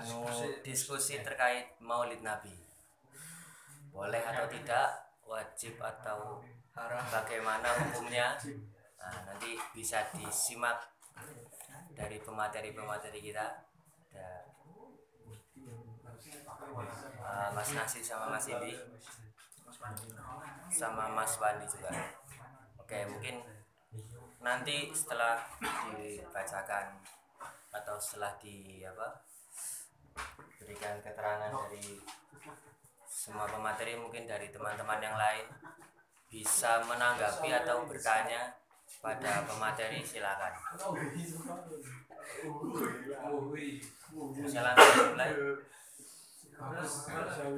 anu diskusi terkait Maulid Nabi. Boleh atau tidak, wajib atau bagaimana hukumnya? Nah, nanti bisa disimak dari pemateri-pemateri kita. Ada uh, Mas Nasi sama Mas Indi sama Mas Wandi juga. Oke, mungkin nanti setelah dibacakan atau setelah di apa berikan keterangan dari semua pemateri mungkin dari teman-teman yang lain bisa menanggapi atau bertanya pada pemateri silakan. Mulai.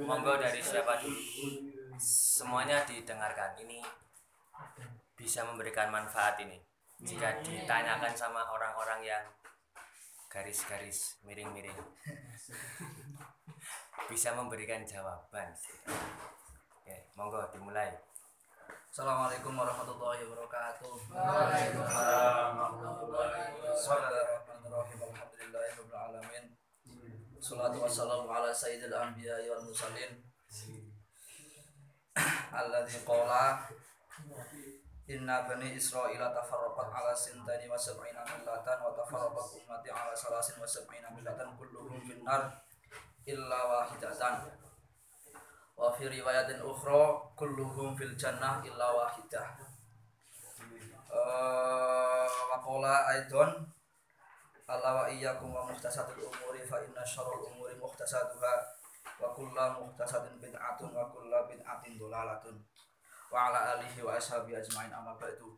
Monggo dari siapa dulu? Semuanya didengarkan. Ini bisa memberikan manfaat ini. Jika ditanyakan sama orang-orang yang garis-garis miring-miring bisa memberikan jawaban oke monggo dimulai Assalamualaikum warahmatullahi wabarakatuh. Waalaikumsalam Bismillahirrahmanirrahim. Alhamdulillahirabbil alamin. Salatu wassalamu ala sayyidil anbiya'i wal mursalin. Alladzi qala Inna bani Israila tafarraqat ala sintani wa sab'ina millatan wa tafarraqat ummati ala salasin wa sab'ina millatan kulluhum finnar illa wahidatan. Wa fi riwayatin ukhra kulluhum fil jannah illa wahidah. Eh, wa qala aidon Allah wa iyyakum wa muhtasatul umuri fa inna syarrul umuri muhtasatuha wa kullu muhtasatin bid'atun wa kullu bid'atin dolalatun. Wa ala alihi wa ashabi ajmain amma ba'du.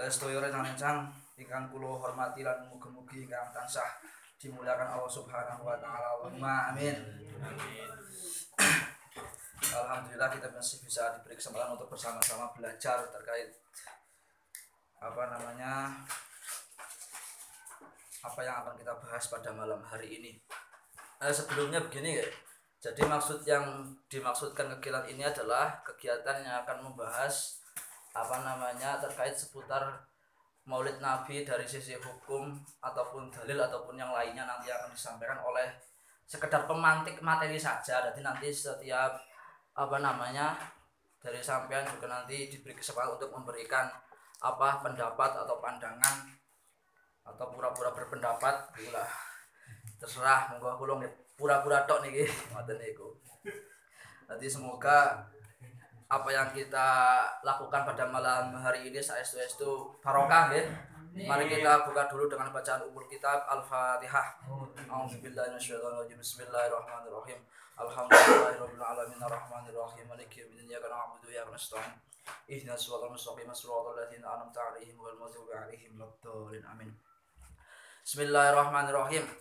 Eh, Sedaya rencang ingkang kula hormati lan mugi-mugi ingkang tansah dimuliakan Allah Subhanahu wa taala. Allahumma amin. Alhamdulillah kita masih bisa diberi kesempatan untuk bersama-sama belajar terkait apa namanya apa yang akan kita bahas pada malam hari ini. Eh, sebelumnya begini ya. Jadi maksud yang dimaksudkan kegiatan ini adalah kegiatan yang akan membahas apa namanya terkait seputar Maulid Nabi dari sisi hukum ataupun dalil ataupun yang lainnya nanti akan disampaikan oleh sekedar pemantik materi saja. Jadi nanti setiap apa namanya dari sampean juga nanti diberi kesempatan untuk memberikan apa pendapat atau pandangan atau pura-pura berpendapat gila terserah monggo aku pura-pura tok nih niku. Nanti semoga apa yang kita lakukan pada malam hari ini saestu estu barokah ya Mari kita buka dulu dengan bacaan umur kitab Al-Fatihah. A'udzubillahi minasyaitonirrajim. Bismillahirrahmanirrahim. Alhamdulillahirabbil alamin arrahmanir rahim maliki yaumiddin iyyaka na'budu wa iyyaka nasta'in. Ihdinas siratal mustaqim siratal ladzina an'amta 'alaihim ghairil maghdubi 'alaihim waladdallin. Amin. Bismillahirrahmanirrahim.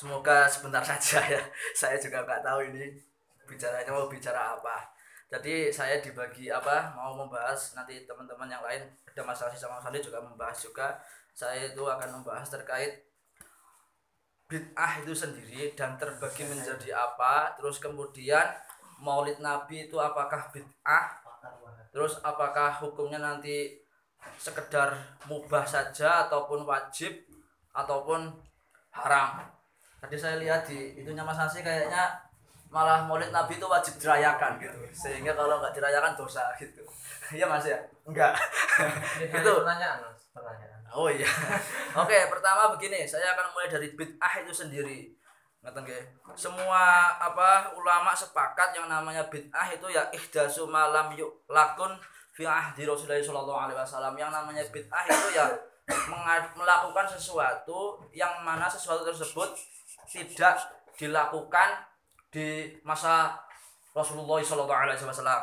Semoga sebentar saja ya. Saya juga nggak tahu ini bicaranya mau bicara apa. Jadi saya dibagi apa mau membahas nanti teman-teman yang lain ada Mas Rasi sama Mas Andi juga membahas juga. Saya itu akan membahas terkait bid'ah itu sendiri dan terbagi menjadi apa. Terus kemudian Maulid Nabi itu apakah bid'ah? Terus apakah hukumnya nanti sekedar mubah saja ataupun wajib ataupun haram? Tadi saya lihat di itunya Mas Nasi kayaknya malah maulid Nabi itu wajib dirayakan gitu. Sehingga kalau nggak dirayakan dosa gitu. Iya Mas ya? Enggak. itu pertanyaan mas pertanyaan Oh iya. Oke, pertama begini, saya akan mulai dari bid'ah itu sendiri. Nggih. Semua apa ulama sepakat yang namanya bid'ah itu ya ihdasu malam yuk lakun fi ahdi Rasulullah sallallahu alaihi wasallam. Yang namanya bid'ah itu ya melakukan sesuatu yang mana sesuatu tersebut tidak dilakukan di masa Rasulullah sallallahu alaihi wasallam.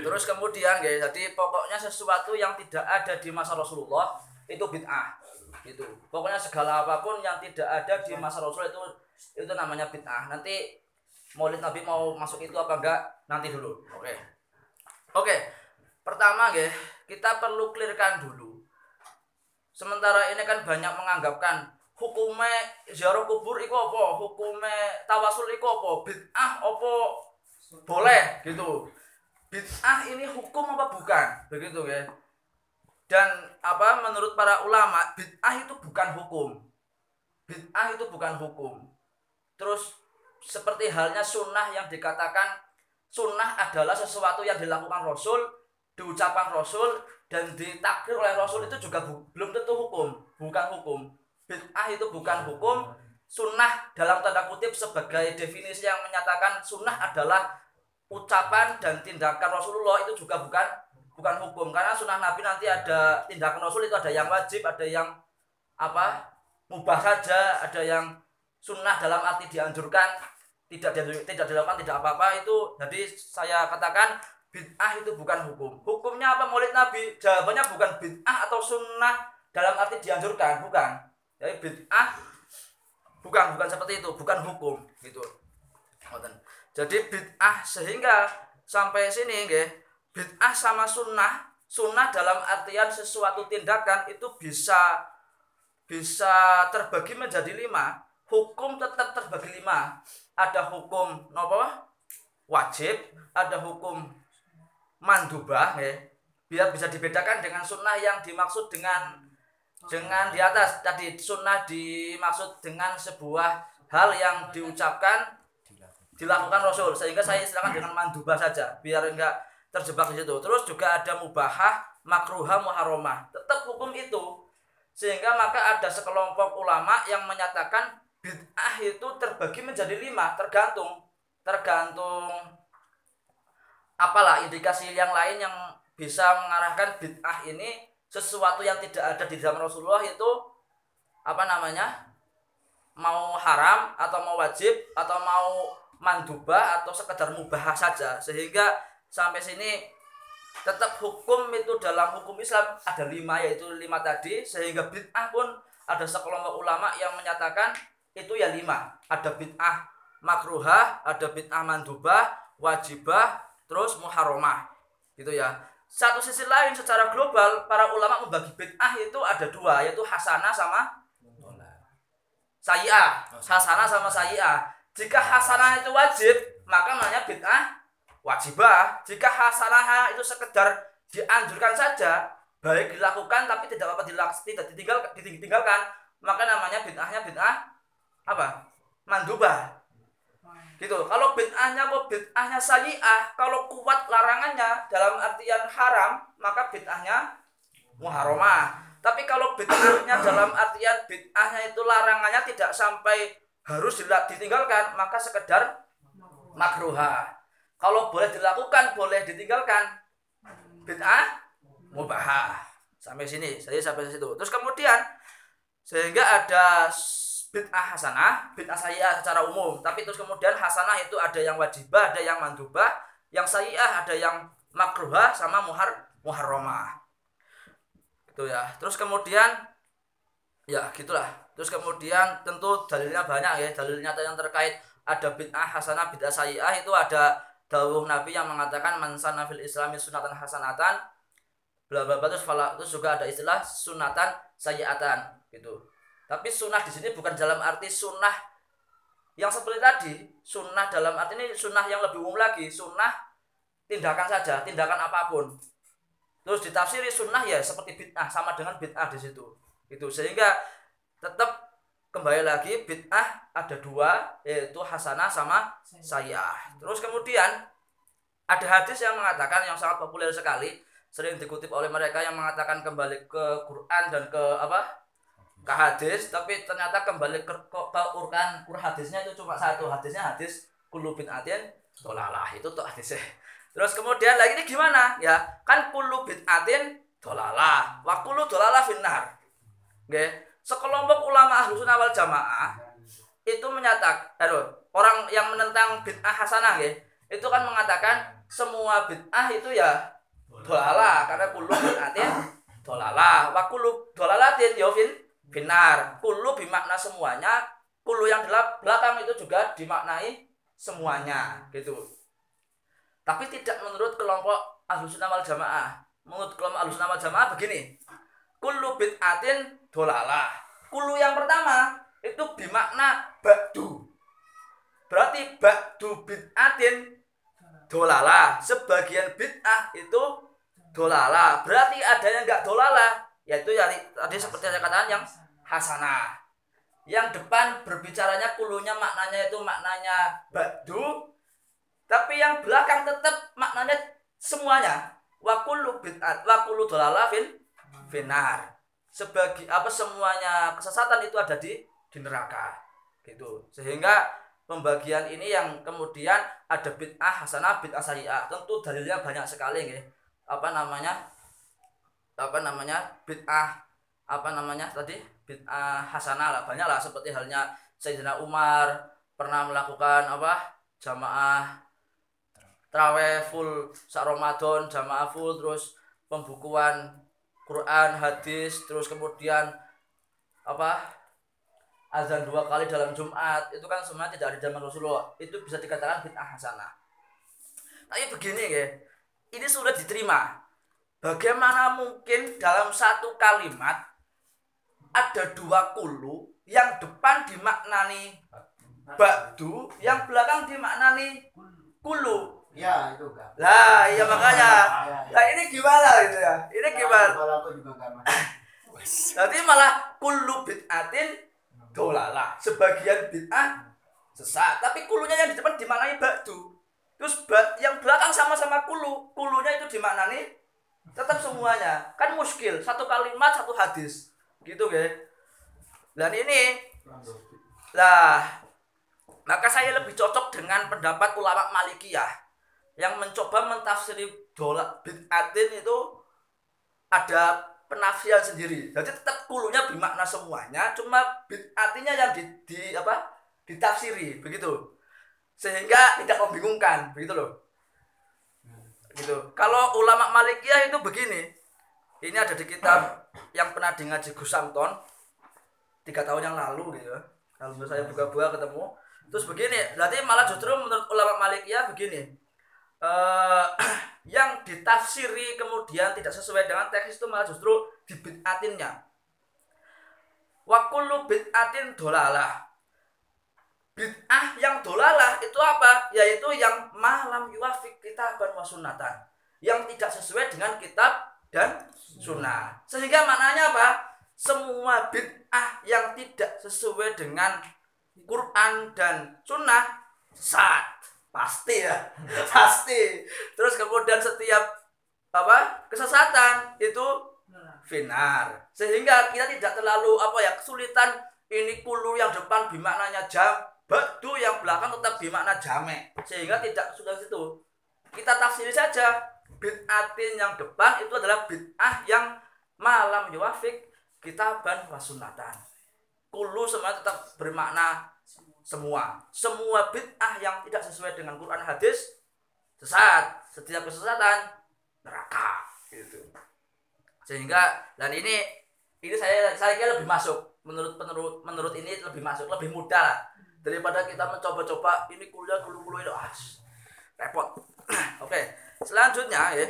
Terus kemudian guys, jadi pokoknya sesuatu yang tidak ada di masa Rasulullah itu bid'ah. Gitu. Pokoknya segala apa pun yang tidak ada di masa Rasul itu itu namanya bid'ah. Nanti Maulid Nabi mau masuk itu apa enggak nanti dulu. Oke. Oke. Pertama guys, kita perlu clearkan dulu. Sementara ini kan banyak menganggapkan hukumnya ziarah kubur itu apa? Hukumnya tawasul itu apa? Bid'ah apa? Boleh gitu. Bid'ah ini hukum apa bukan? Begitu ya. Dan apa menurut para ulama bid'ah itu bukan hukum. Bid'ah itu bukan hukum. Terus seperti halnya sunnah yang dikatakan sunnah adalah sesuatu yang dilakukan Rasul diucapkan Rasul dan ditakdir oleh Rasul itu juga belum tentu hukum bukan hukum bid'ah itu bukan hukum sunnah dalam tanda kutip sebagai definisi yang menyatakan sunnah adalah ucapan dan tindakan Rasulullah itu juga bukan bukan hukum. Karena sunnah Nabi nanti ada tindakan Rasul itu ada yang wajib ada yang apa mubah saja ada yang sunnah dalam arti dianjurkan tidak tidak dilakukan tidak apa-apa. Itu jadi saya katakan bid'ah itu bukan hukum. Hukumnya apa? Maulid Nabi? Jawabannya bukan bid'ah atau sunnah dalam arti dianjurkan bukan jadi bid'ah bukan bukan seperti itu bukan hukum gitu. Jadi bid'ah sehingga sampai sini nggih bid'ah sama sunnah sunnah dalam artian sesuatu tindakan itu bisa bisa terbagi menjadi lima. Hukum tetap terbagi lima. Ada hukum nopo wajib ada hukum mandubah ya biar bisa dibedakan dengan sunnah yang dimaksud dengan dengan di atas. Tadi sunnah dimaksud dengan sebuah hal yang diucapkan dilakukan Rasul. Sehingga saya istilahkan dengan mandubah saja biar enggak terjebak di situ. Terus juga ada mubahah makruhah muharramah. Tetap hukum itu. Sehingga maka ada sekelompok ulama yang menyatakan bid'ah itu terbagi menjadi lima. Tergantung tergantung apalah indikasi yang lain yang bisa mengarahkan bid'ah ini sesuatu yang tidak ada di zaman Rasulullah itu apa namanya mau haram atau mau wajib atau mau mandubah atau sekedar mubah saja. Sehingga sampai sini tetap hukum itu dalam hukum Islam ada lima yaitu lima tadi. Sehingga bid'ah pun ada sekelompok ulama yang menyatakan itu ya lima. Ada bid'ah makruhah ada bid'ah mandubah wajibah terus muharramah. Gitu ya satu sisi lain secara global para ulama membagi bid'ah itu ada dua yaitu hasanah sama sayi'ah hasanah sama sayi'ah jika hasanah itu wajib maka namanya bid'ah wajibah. Jika hasanah itu sekedar dianjurkan saja baik dilakukan tapi tidak apa dilak tidak ditinggal ditinggalkan maka namanya bid'ahnya bid'ah apa? Mandubah gitu. Kalau bid'ahnya kok bid'ahnya sayi'ah. Kalau kuat larangannya dalam artian haram maka bid'ahnya muharramah. Tapi kalau bid'ahnya dalam artian bid'ahnya itu larangannya tidak sampai harus ditinggalkan maka sekedar makruha kalau boleh dilakukan boleh ditinggalkan. Bid'ah mubahah. Sampai sini. Saya sampai situ. Terus kemudian sehingga ada bid'ah hasanah bid'ah sayi'ah secara umum. Tapi terus kemudian hasanah itu ada yang wajibah ada yang mandubah yang sayi'ah ada yang makruhah sama muhar muharramah. Itu ya. Terus kemudian ya gitulah. Terus kemudian tentu dalilnya banyak ya. Dalil nyata yang terkait ada bid'ah hasanah bid'ah sayi'ah itu ada dawuh Nabi yang mengatakan man sanna fil islami sunatan hasanatan bla bla bla terus juga ada istilah sunatan sayiatan gitu tapi sunnah di sini bukan dalam arti sunnah yang seperti tadi. Sunnah dalam arti ini sunnah yang lebih umum lagi. Sunnah tindakan saja tindakan apa pun. Terus ditafsiri sunnah ya seperti bid'ah sama dengan bid'ah di situ. Itu sehingga tetap kembali lagi bid'ah ada dua yaitu hasanah sama sayi'ah terus kemudian ada hadis yang mengatakan yang sangat populer sekali sering dikutip oleh mereka yang mengatakan kembali ke Quran dan ke apa ke hadis tapi ternyata kembali ke, ke, ke Quran. Quran hadisnya itu cuma satu. Hadisnya hadis kullu bid'atin dolalah. Itu tuh hadisnya. Terus kemudian lagi ini gimana? Ya kan kullu bid'atin dolalah. Wa kullu dolalah finnar. Oke, sekelompok ulama ahlu sunnah wal jamaah itu menyatakan aduh, orang yang menentang bid'ah hasanah ya, itu kan mengatakan semua bid'ah itu ya dolalah. Karena kullu bid'atin dolalah. Wa kullu dolalatin ya binar kullu bimakna semuanya kullu yang di belakang itu juga dimaknai semuanya gitu. Tapi tidak menurut kelompok ahlu sunnah wal jamaah. Menurut kelompok ahlu sunnah wal jamaah begini kullu bid'atin dolalah. Kullu yang pertama itu bimakna ba'du. Berarti ba'du bid'atin dolalah. Sebagian bid'ah itu dolalah. Berarti ada yang enggak dolalah yaitu yang tadi seperti yang saya katakan yang hasanah. Yang depan berbicaranya kulunya maknanya itu maknanya ba'du tapi yang belakang tetap maknanya semuanya. Wa kullu bid'at wa kullu dhalala fil finar sebagai apa semuanya kesesatan itu ada di di neraka. Gitu. Sehingga pembagian ini yang kemudian ada bid'ah hasanah bid'ah sayyi'ah. Tentu dalilnya banyak sekali nggih. Apa namanya apa namanya bid'ah apa namanya tadi? Bid'ah hasanah lah banyak lah seperti halnya Sayyidina Umar pernah melakukan apa? Jamaah traweh full sak Ramadan jamaah full terus pembukuan Quran hadis terus kemudian apa? Azan dua kali dalam Jumat. Itu kan semuanya tidak ada zaman Rasulullah. Itu bisa dikatakan bid'ah hasanah. Tapi begini ya ini sudah diterima bagaimana mungkin dalam satu kalimat ada dua kulu yang depan dimaknani ba'du yang belakang dimaknani kulu Ya, itu enggak. lah iya makanya Ya, ya. nah ini gimana gitu ya ini gimana Kalau aku juga enggak masuk. Nanti malah kulu bid'atin dolalah. Sebagian bid'ah sesat, tapi kulunya yang di depan dimaknai ba'du. Terus ba- yang belakang sama-sama kulu, kulunya itu dimaknani tetap semuanya. Kan muskil, satu kalimat satu hadis. Gitu ya. Dan ini lah maka saya lebih cocok dengan pendapat ulama Malikiyah yang mencoba mentafsiri dola bid'atin itu ada penafsiran sendiri. Jadi tetap kulunya bermakna semuanya, cuma bid'atinya yang di, di apa? ditafsiri begitu. Sehingga tidak membingungkan, begitu loh. Gitu. Kalau ulama Malikiyah itu begini. Ini ada di kitab yang pernah di ngaji Gus Samton tiga tahun yang lalu gitu. Kalau saya buka-buka ketemu. Terus begini, berarti malah justru menurut ulama Malikiyah begini. eh yang ditafsiri kemudian tidak sesuai dengan teks itu malah justru dibid'atinnya. Wa kullu bid'atin dolalah. Bid'ah yang dolalah itu apa? Yaitu yang malam yuafik kitaban wa sunnatan. Yang tidak sesuai dengan kitab dan sunnah. Sehingga maknanya apa? Semua bid'ah yang tidak sesuai dengan Quran dan sunnah sesat pasti ya pasti terus kemudian setiap apa kesesatan itu finar sehingga kita tidak terlalu apa ya kesulitan ini kulu yang depan bimaknanya jam badu yang belakang tetap bimakna jame sehingga tidak sudah situ. Kita tafsiri saja. Bid'atin yang depan itu adalah bid'ah yang malam yuafik kitaban wasunatan kulu semua tetap bermakna semua. Semua bid'ah yang tidak sesuai dengan Quran hadis sesat. Setiap kesesatan neraka. Gitu. Sehingga dan ini ini saya saya kira lebih masuk. Menurut menurut menurut ini lebih masuk. Lebih mudah daripada kita mencoba-coba ini kuliah kulu-kulu itu ah, repot. Oke selanjutnya ya.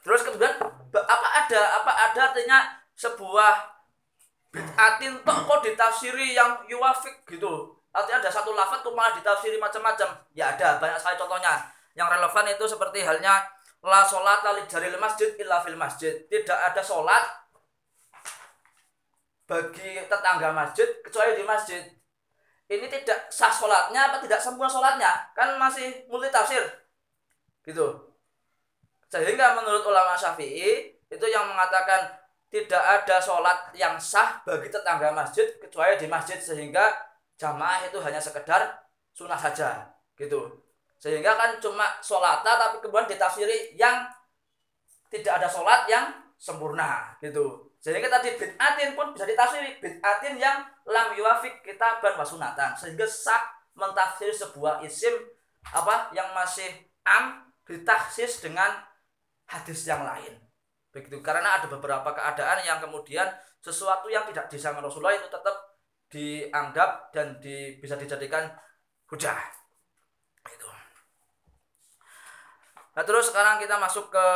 Terus kemudian apa ada apa ada artinya sebuah bid'atin tok kok ditafsiri yang yuwafik gitu? Artinya ada satu lafaz kok malah ditafsiri macam-macam. Ya ada banyak sekali contohnya. Yang relevan itu seperti halnya la sholat li jaril masjid illa fil masjid. Tidak ada sholat bagi tetangga masjid kecuali di masjid ini tidak sah sholatnya apa tidak sempurna sholatnya? Kan masih multi tafsir gitu. Sehingga menurut ulama syafi'i itu yang mengatakan tidak ada sholat yang sah bagi tetangga masjid kecuali di masjid sehingga jamaah itu hanya sekedar sunnah saja. Gitu. Sehingga kan cuma sholata tapi kemudian ditafsiri yang tidak ada sholat yang sempurna. Gitu sehingga tadi bid'atin pun bisa ditafsiri. Bid'atin yang lam yuafik kitaban wa sunatan sehingga sah mentafsir sebuah isim apa yang masih am ditaksis dengan hadis yang lain. Begitu. Karena ada beberapa keadaan yang kemudian sesuatu yang tidak disangka Rasulullah itu tetap dianggap dan di, bisa dijadikan hujah. Itu nah terus sekarang kita masuk ke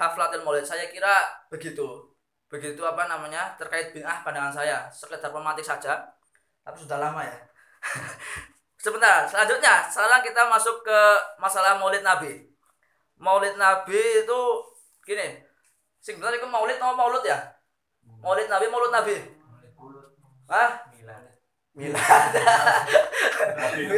haflatil maulid. Saya kira begitu begitu apa namanya terkait bid'ah pandangan saya. Sekedar pemantik saja tapi sudah lama ya. Sebentar selanjutnya sekarang kita masuk ke masalah maulid nabi. Maulid nabi itu gini sing bener itu maulid atau maulud ya? Maulid nabi maulud nabi? Ah milad.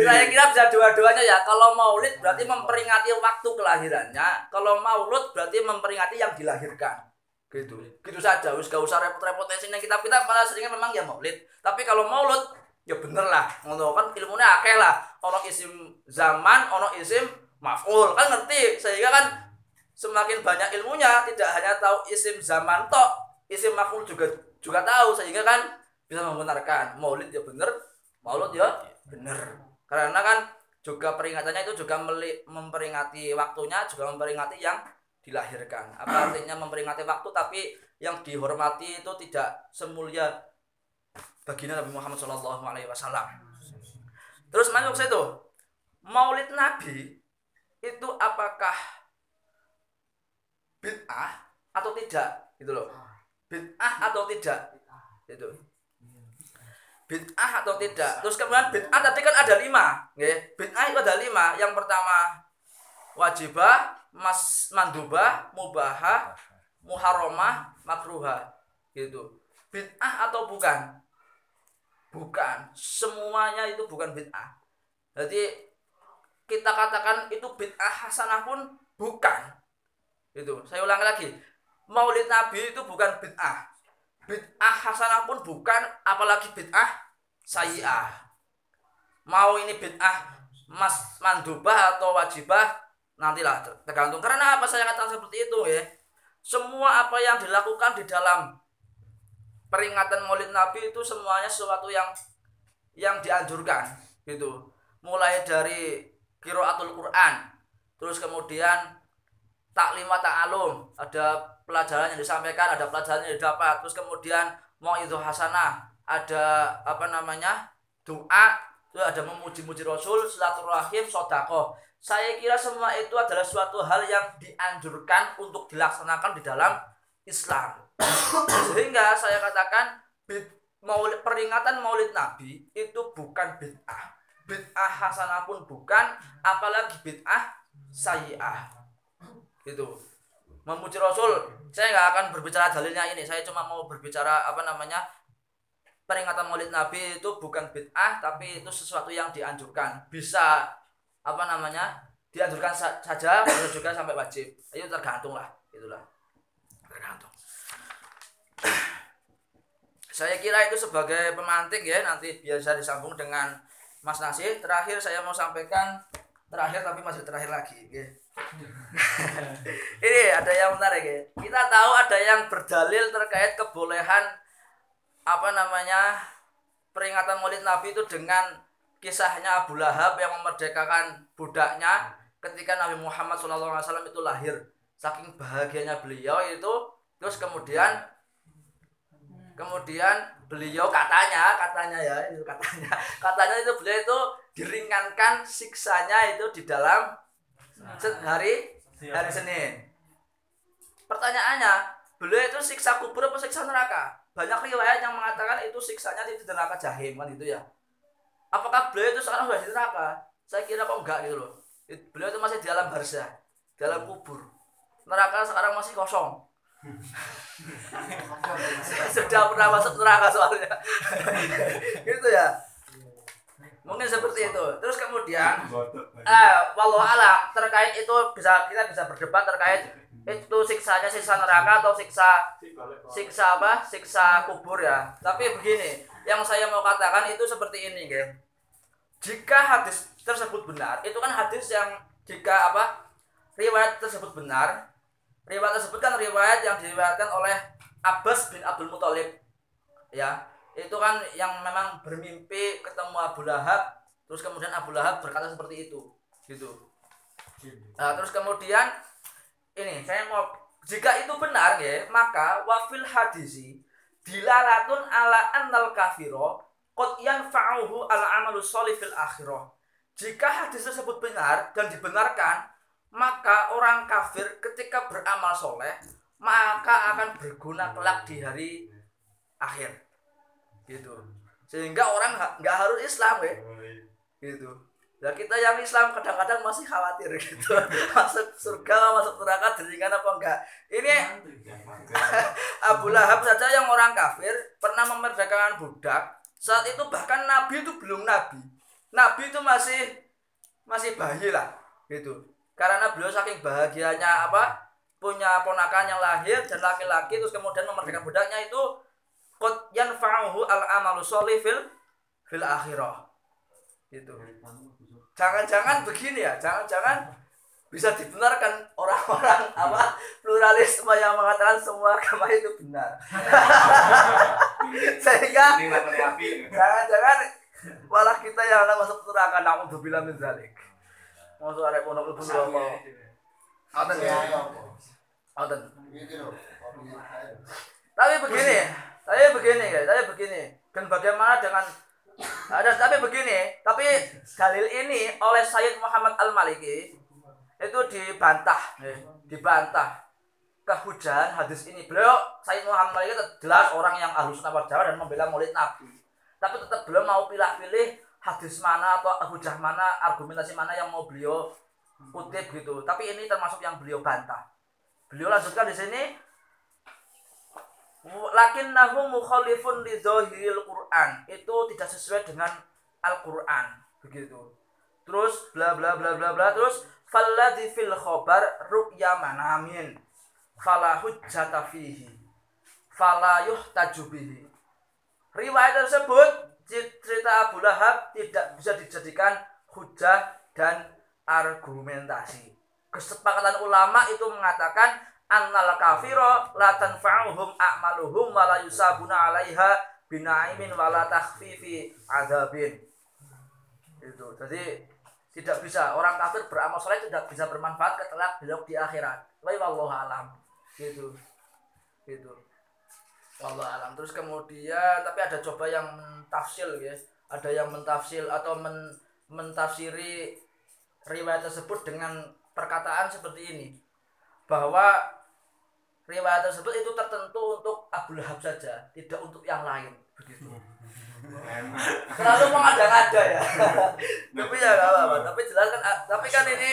Saya kira bisa dua-duanya ya. Kalau maulid berarti memperingati waktu kelahirannya. Kalau maulud berarti memperingati yang dilahirkan gitu. Gitu saja wis gak usah repot-repot. Sini kita kita pada seringnya memang ya maulid. Tapi kalau maulud ya bener lah. Ngono kan ilmunya akeh lah. Ono isim zaman ono isim maf'ul. Kan ngerti? Sehingga kan semakin banyak ilmunya tidak hanya tahu isim zaman tok isim maf'ul juga juga tahu. Sehingga kan bisa membenarkan maulid ya bener maulud ya bener. Karena kan juga peringatannya itu juga memperingati waktunya juga memperingati yang dilahirkan. Apa artinya memperingati waktu tapi yang dihormati itu tidak semulia baginda Nabi Muhammad Shallallahu Alaihi Wasallam. Terus masuk saya itu maulid Nabi itu apakah bid'ah atau tidak? Gitu loh. Bid'ah atau tidak? Itu bid'ah atau tidak? Terus kemudian bid'ah tadi kan ada lima bid'ah itu ada lima. Yang pertama wajibah mas mandubah mubahah muharramah makruhah gitu. Bid'ah atau bukan? Bukan. Semuanya itu bukan bid'ah. Jadi kita katakan itu bid'ah hasanah pun bukan. Itu saya ulangi lagi. Maulid nabi itu bukan bid'ah. Bid'ah hasanah pun bukan apalagi bid'ah sayi'ah. Mau ini bid'ah mas mandubah atau wajibah nantilah ter- tergantung. Karena apa saya katakan seperti itu ya. Semua apa yang dilakukan di dalam peringatan maulid nabi itu semuanya sesuatu yang yang dianjurkan gitu. Mulai dari kiraatul Quran terus kemudian taklimat ta'alum ada pelajaran yang disampaikan ada pelajaran yang didapat terus kemudian mau itu hasanah ada apa namanya doa terus ada memuji-muji Rasul silaturahim sodako saya kira semua itu adalah suatu hal yang dianjurkan untuk dilaksanakan di dalam Islam. Sehingga saya katakan maulid, peringatan maulid Nabi itu bukan bid'ah. Bid'ah hasanah pun bukan apalagi bid'ah sayi'ah. Gitu. Memuji Rasul saya nggak akan berbicara dalilnya ini. Saya cuma mau berbicara apa namanya peringatan maulid Nabi itu bukan bid'ah tapi itu sesuatu yang dianjurkan. Bisa apa namanya dianjurkan sa- saja bisa juga sampai wajib. Itu tergantung lah itulah. Tergantung. Saya kira itu sebagai pemantik ya nanti biasa disambung dengan Mas Nasir. Terakhir saya mau sampaikan terakhir tapi masih terakhir lagi ya. ini ada yang menarik ya. Kita tahu ada yang berdalil terkait kebolehan apa namanya peringatan Maulid Nabi itu dengan kisahnya Abu Lahab yang memerdekakan budaknya ketika Nabi Muhammad SAW itu lahir. Saking bahagianya beliau itu terus kemudian kemudian beliau katanya katanya ya itu katanya katanya itu beliau itu diringankan siksanya itu di dalam hari hari Senin. Pertanyaannya beliau itu siksa kubur apa siksa neraka? Banyak riwayat yang mengatakan itu siksanya di neraka jahim kan itu ya apakah beliau itu sekarang sudah di neraka? Saya kira kok enggak gitu loh. Beliau itu masih di alam barzah di alam kubur. Neraka sekarang masih kosong. Sudah pernah masuk neraka soalnya. Gitu ya. Mungkin seperti itu. Terus kemudian eh walau alam terkait itu bisa kita bisa berdebat terkait itu siksanya siksa neraka atau siksa siksa apa? Siksa kubur ya. Tapi begini yang saya mau katakan itu seperti ini guys jika hadis tersebut benar itu kan hadis yang jika apa riwayat tersebut benar riwayat tersebut kan riwayat yang diriwayatkan oleh Abbas bin Abdul Muthalib ya. Itu kan yang memang bermimpi ketemu Abu Lahab terus kemudian Abu Lahab berkata seperti itu gitu. Nah, terus kemudian ini saya mau jika itu benar ya maka wafil hadisi dilalatun ala annal kafiro qad yanfa'uhu al amalu sholih fil akhirah. Jika hadis tersebut benar dan dibenarkan maka orang kafir ketika beramal soleh maka akan berguna kelak di hari akhir. Gitu. Sehingga orang nggak harus Islam ya gitu Nah kita yang Islam kadang-kadang masih khawatir gitu. Masuk surga masuk neraka diringan apa enggak? Ini Abu Lahab saja yang orang kafir pernah memerdekakan budak. Saat itu bahkan nabi itu belum nabi. Nabi itu masih masih bayi lah gitu. Karena beliau saking bahagianya apa punya ponakan yang lahir dan laki-laki terus kemudian memerdekakan budaknya itu qad yanfa'uhu al-amalu sholih fil fil akhirah. Gitu jangan-jangan begini ya jangan-jangan bisa dibenarkan orang-orang apa pluralisme yang mengatakan semua agama itu benar. Sehingga jangan-jangan malah kita yang akan masuk neraka naudzubillah min dzalik masuk arek pondok lebu apa? Ngoten ya? Ngoten Gitu loh. Kopi saya. tapi begini tapi begini guys tapi begini. Dan bagaimana dengan ada tapi begini tapi dalil ini oleh Sayyid Muhammad Al Maliki itu dibantah eh, dibantah kehujahan hadis ini. Beliau Sayyid Muhammad Maliki itu jelas orang yang ahlu sunnah wal jamaah dan membela maulid Nabi. Tapi tetap beliau mau pilih-pilih hadis mana atau hujah mana argumentasi mana yang mau beliau kutip gitu. Tapi ini termasuk yang beliau bantah. Beliau lanjutkan di sini lakinnahu mukhalifun li zahiril Quran. Itu tidak sesuai dengan Al-Quran begitu. Terus bla bla bla bla bla terus falladzi fil khobar ru'ya manamin fala hujjata fihi. Fala yuhtaju riwayat tersebut cerita Abu Lahab tidak bisa dijadikan hujah dan argumentasi. Kesepakatan ulama itu mengatakan annal kafiro la tanfa'uhum a'maluhum wa la yusabuna 'alaiha binaimin wa la takhfifi adzabin. Itu. Jadi tidak bisa orang kafir beramal soleh tidak bisa bermanfaat ketelak belok di akhirat. Wa wallahu alam. Gitu. Gitu. Wallahu alam. Terus kemudian tapi ada coba yang mentafsil ya. Ada yang mentafsil atau men, mentafsiri riwayat tersebut dengan perkataan seperti ini bahwa riwayat tersebut itu tertentu untuk Abu Lahab saja, tidak untuk yang lain. Begitu. Terlalu mengada-ngada ya. tapi ya nggak apa-apa. Tapi jelas kan, tapi kan ini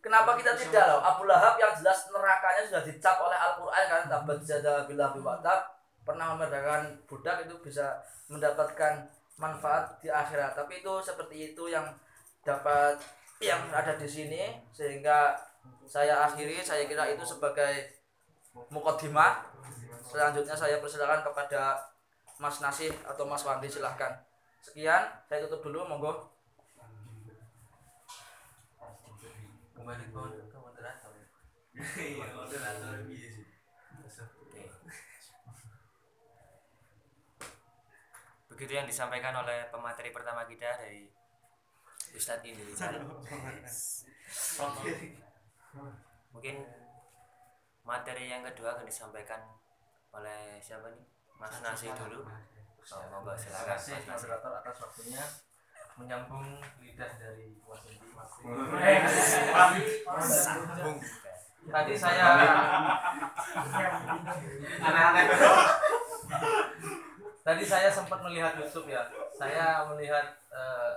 kenapa kita tidak loh? Abu Lahab yang jelas nerakanya sudah dicap oleh Al-Quran kan, tabat jada bila biwatab pernah memerdekakan budak itu bisa mendapatkan manfaat di akhirat. Tapi itu seperti itu yang dapat yang ada di sini sehingga saya akhiri saya kira itu sebagai mukaddimah selanjutnya saya persilakan kepada Mas Nasih atau Mas Wandi silahkan. Sekian saya tutup dulu monggo. Kembali ke moderator Iya, moderator. Begitu yang disampaikan oleh pemateri pertama kita dari Ustadz Indri. Mungkin materi yang kedua akan disampaikan oleh siapa nih? Mas Nasi dulu. Oh, monggo silakan Mas Nasi. moderator atas waktunya menyambung lidah dari Mas Indi tadi saya Aneh-aneh. tadi saya sempat melihat YouTube ya saya melihat eh,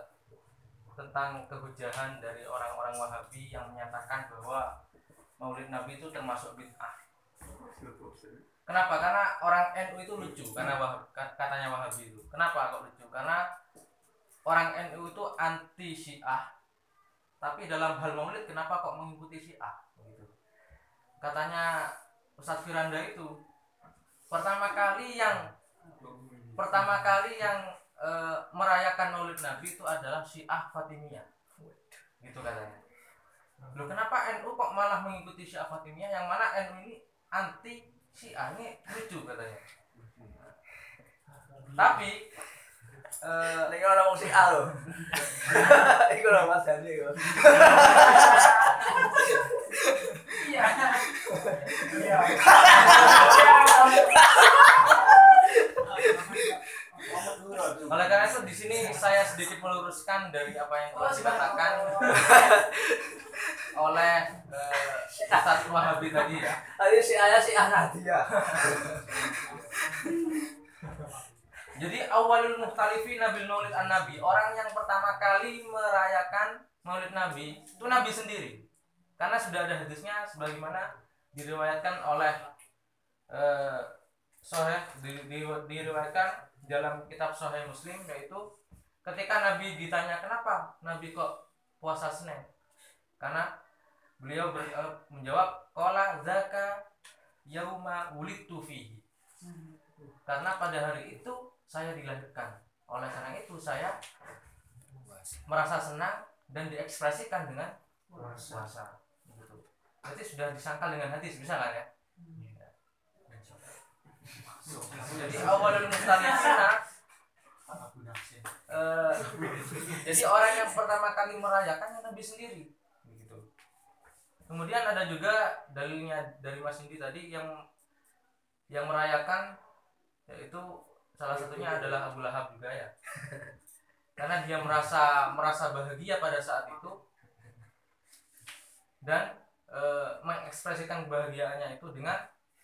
tentang kehujahan dari orang-orang Wahabi yang menyatakan bahwa Maulid Nabi itu termasuk bid'ah Kenapa? Karena orang NU itu lucu karena ka- katanya Wahabi itu. Kenapa kok lucu? Karena orang NU itu anti Syiah. Tapi dalam hal Maulid kenapa kok mengikuti Syiah? Begitu. Katanya Ustadz Firanda itu pertama kali yang pertama kali yang eh, merayakan Maulid Nabi itu adalah Syiah Fatimiyah. Gitu katanya. Loh kenapa NU kok malah mengikuti Syiah Fatimiyah yang mana NU ini anti Syiah ini lucu katanya. Tapi eh ini kalau ngomong si A loh itu loh Mas Dani kok oleh karena itu di sini saya sedikit meluruskan dari apa yang telah dikatakan oleh eh, Ustadz Wahabi tadi. ya. tadi si Ayah si A Nadia Jadi awalul muhtalifi nabil maulid an nabi orang yang pertama kali merayakan maulid nabi itu nabi sendiri. Karena sudah ada hadisnya sebagaimana diriwayatkan oleh eh Soheh di, di, diriwayatkan dalam kitab Sahih Muslim yaitu ketika Nabi ditanya kenapa Nabi kok puasa Senin? Karena beliau ber- eh, menjawab kola zaka yauma wulidtu fihi. Karena pada hari itu saya dilahirkan. Oleh karena itu saya merasa senang dan diekspresikan dengan puasa. Berarti sudah disangkal dengan hadis bisa kan ya? Jadi eh, jadi orang yang pertama kali merayakannya Nabi sendiri begitu. Kemudian ada juga dalilnya dari Mas Indi tadi yang yang merayakan yaitu salah satunya adalah Abu Lahab juga ya. Karena dia merasa merasa bahagia pada saat itu dan e, mengekspresikan kebahagiaannya itu dengan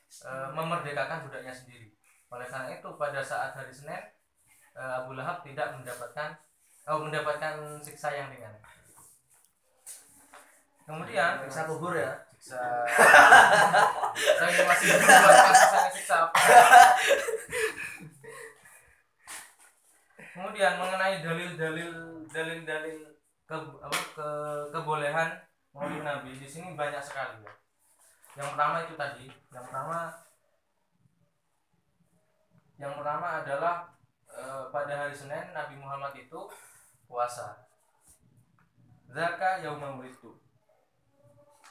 e, memerdekakan budaknya sendiri. Oleh karena itu pada saat hari Senin e, Abu Lahab tidak mendapatkan oh, mendapatkan siksa yang ringan. Kemudian Siksa kubur ya. siksa saya masih saya siksa apa. Kemudian mengenai dalil-dalil dalil-dalil ke apa ke kebolehan maulid Nabi di sini banyak sekali ya. Yang pertama itu tadi, yang pertama yang pertama adalah eh, pada hari Senin Nabi Muhammad itu puasa. Zaka yaumul itu.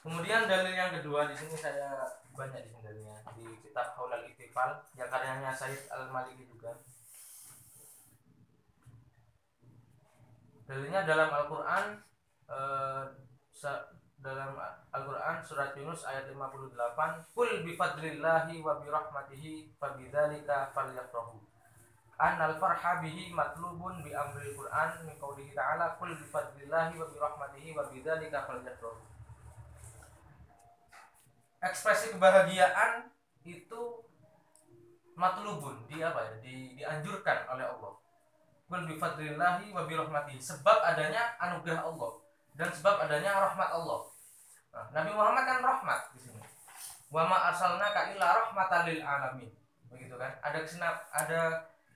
Kemudian dalil yang kedua di sini saya banyak di dalilnya di kitab Haulal Ittifal yang karyanya Said Al Maliki juga. Dalilnya dalam Al-Qur'an eh, sa- dalam Al-Qur'an surat Yunus ayat 58, "Qul bi fadlillahi wa bi rahmatihi fabidzalika falyafrahu." Annal farha bihi matlubun bi amril Qur'an min qoulihi ta'ala qul bi fadlillahi wa bi rahmatihi wa bidzalika falyafrahu. Ekspresi kebahagiaan itu matlubun di apa ya? Di, dianjurkan oleh Allah. Qul bi fadlillahi wa bi rahmatihi sebab adanya anugerah Allah dan sebab adanya rahmat Allah. Nah, Nabi Muhammad kan rahmat di sini. Wa ma arsalnaka illa rahmatan lil alamin. Begitu kan? Ada kesenam, ada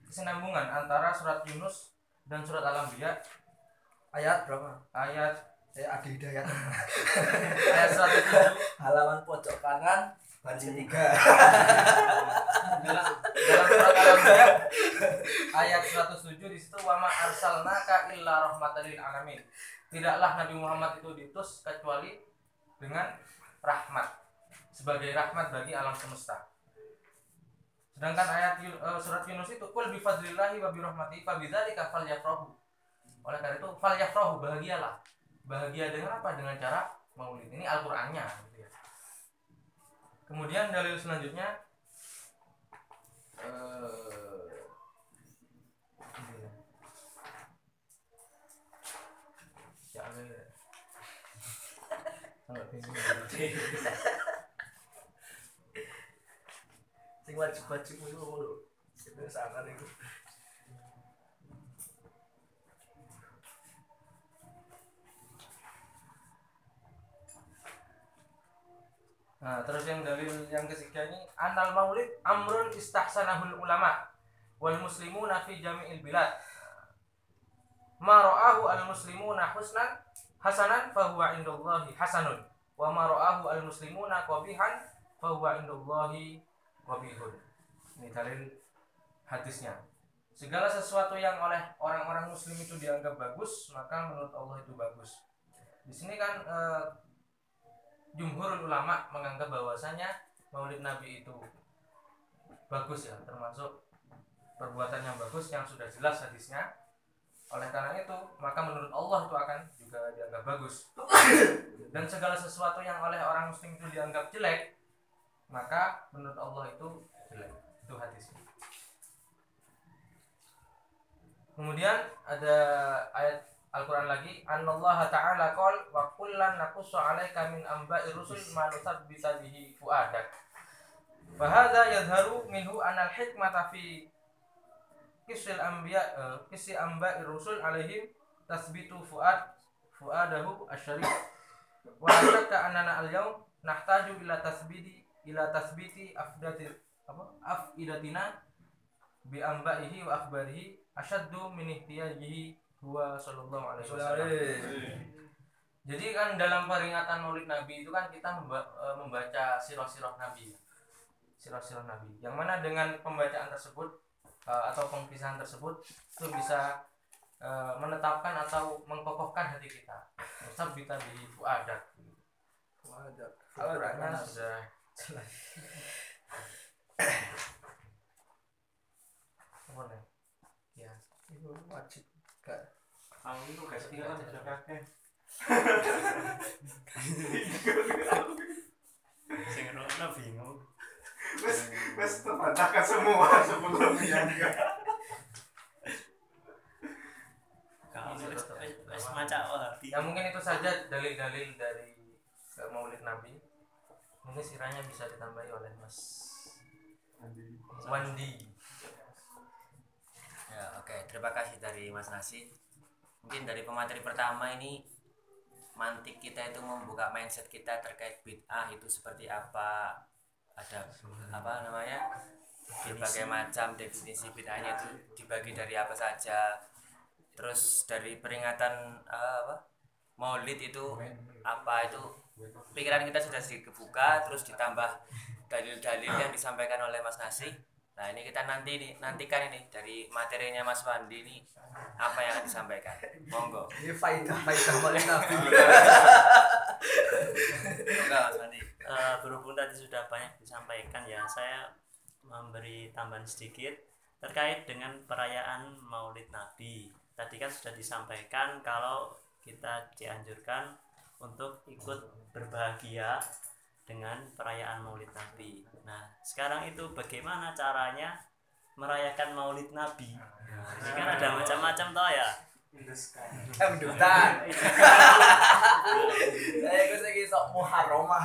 kesinambungan antara surat Yunus dan surat Al-Anbiya Ayat berapa? ayat Eh Adi Hidayat. ayat 107 Halaman pojok kanan baris ketiga. dalam dalam surat Al-Anbiya ayat 107 di situ wa ma arsalnaka illa rahmatan lil alamin. Tidaklah Nabi Muhammad itu diutus kecuali dengan rahmat sebagai rahmat bagi alam semesta. Sedangkan ayat eh, surat Yunus itu kul bi fadlillahi wa bi rahmatihi fa bidzalika falyafrahu. Oleh karena itu falyafrahu bahagialah. Bahagia dengan apa? Dengan cara maulid. Ini Al-Qur'annya gitu ya. Kemudian dalil selanjutnya eh, ini ya. Ya, ini ya. Sangat bingung. Nah, terus yang dalil yang ketiga ini anal maulid amrun istahsanahul ulama wal muslimuna fi jami'il bilad. Ma ra'ahu al muslimuna husnan hasanan fahuwa indallahi hasanun wa ma ra'ahu al muslimuna qabihan fahuwa indallahi qabihun. Ini dalil hadisnya. Segala sesuatu yang oleh orang-orang muslim itu dianggap bagus, maka menurut Allah itu bagus. Di sini kan eh, jumhur ulama menganggap bahwasanya maulid nabi itu bagus ya termasuk perbuatan yang bagus yang sudah jelas hadisnya oleh karena itu maka menurut Allah itu akan juga dianggap bagus. Dan segala sesuatu yang oleh orang muslim itu dianggap jelek maka menurut Allah itu jelek. Itu hadisnya kemudian ada ayat Al-Quran lagi Anallah Ta'ala qol wa kullan naqussu 'alaika min amba'i rusul ma nutsabbita bihi fuadak. Fa hadza yadhharu minhu anal hikmata fi kisil anbiya eh, kisi amba'i rusul alaihim tasbitu fuad fuadahu asyarif. Wa syakka annana al-yawm nahtaju ila tasbiti ila tasbiti afdati apa afidatina bi ambaihi wa akhbarihi asyaddu min ihtiyajihi huwa sallallahu alaihi wasallam. Jadi kan dalam peringatan Maulid Nabi itu kan kita eh, membaca sirah-sirah Nabi. Sirah-sirah Nabi. Yang mana dengan pembacaan tersebut eh, atau pengkisahan tersebut itu bisa eh, menetapkan atau mengkokohkan hati kita. Musabita bi fuadak. Wajar. Al-Qur'annya sudah jelas. Apa nih? Ya. Itu wajib. Gak. Kamu itu gak setia kan sudah kakek. Sing ngrungokno bingung. Wes wes terbantahkan semua sebelumnya. Maca wahabi. Ya mungkin itu saja dalil-dalil dari Maulid Nabi. Ini siranya bisa ditambahi oleh Mas Wandi. Ya, oke. Terima kasih dari Mas Nasi. Mungkin dari pemateri pertama ini mantik kita itu membuka mindset kita terkait bid'ah itu seperti apa ada apa namanya berbagai macam definisi bid'ahnya itu dibagi dari apa saja. Terus dari peringatan eh, apa maulid itu apa itu pikiran kita sudah sedikit kebuka terus ditambah dalil-dalil yang disampaikan oleh Mas Nasi nah ini kita nanti nih nantikan ini dari materinya Mas Wandi ini apa yang akan disampaikan monggo Ini faidah faidah Maulid Nabi. monggo Mas Wandi Eh, berhubung tadi sudah banyak disampaikan ya, saya memberi tambahan sedikit terkait dengan perayaan Maulid Nabi. Tadi kan sudah disampaikan kalau kita dianjurkan untuk ikut berbahagia dengan perayaan Maulid Nabi. Nah, sekarang itu bagaimana caranya merayakan Maulid Nabi? Ini kan ada macam-macam toh ya. Saya lagi sok muharramah.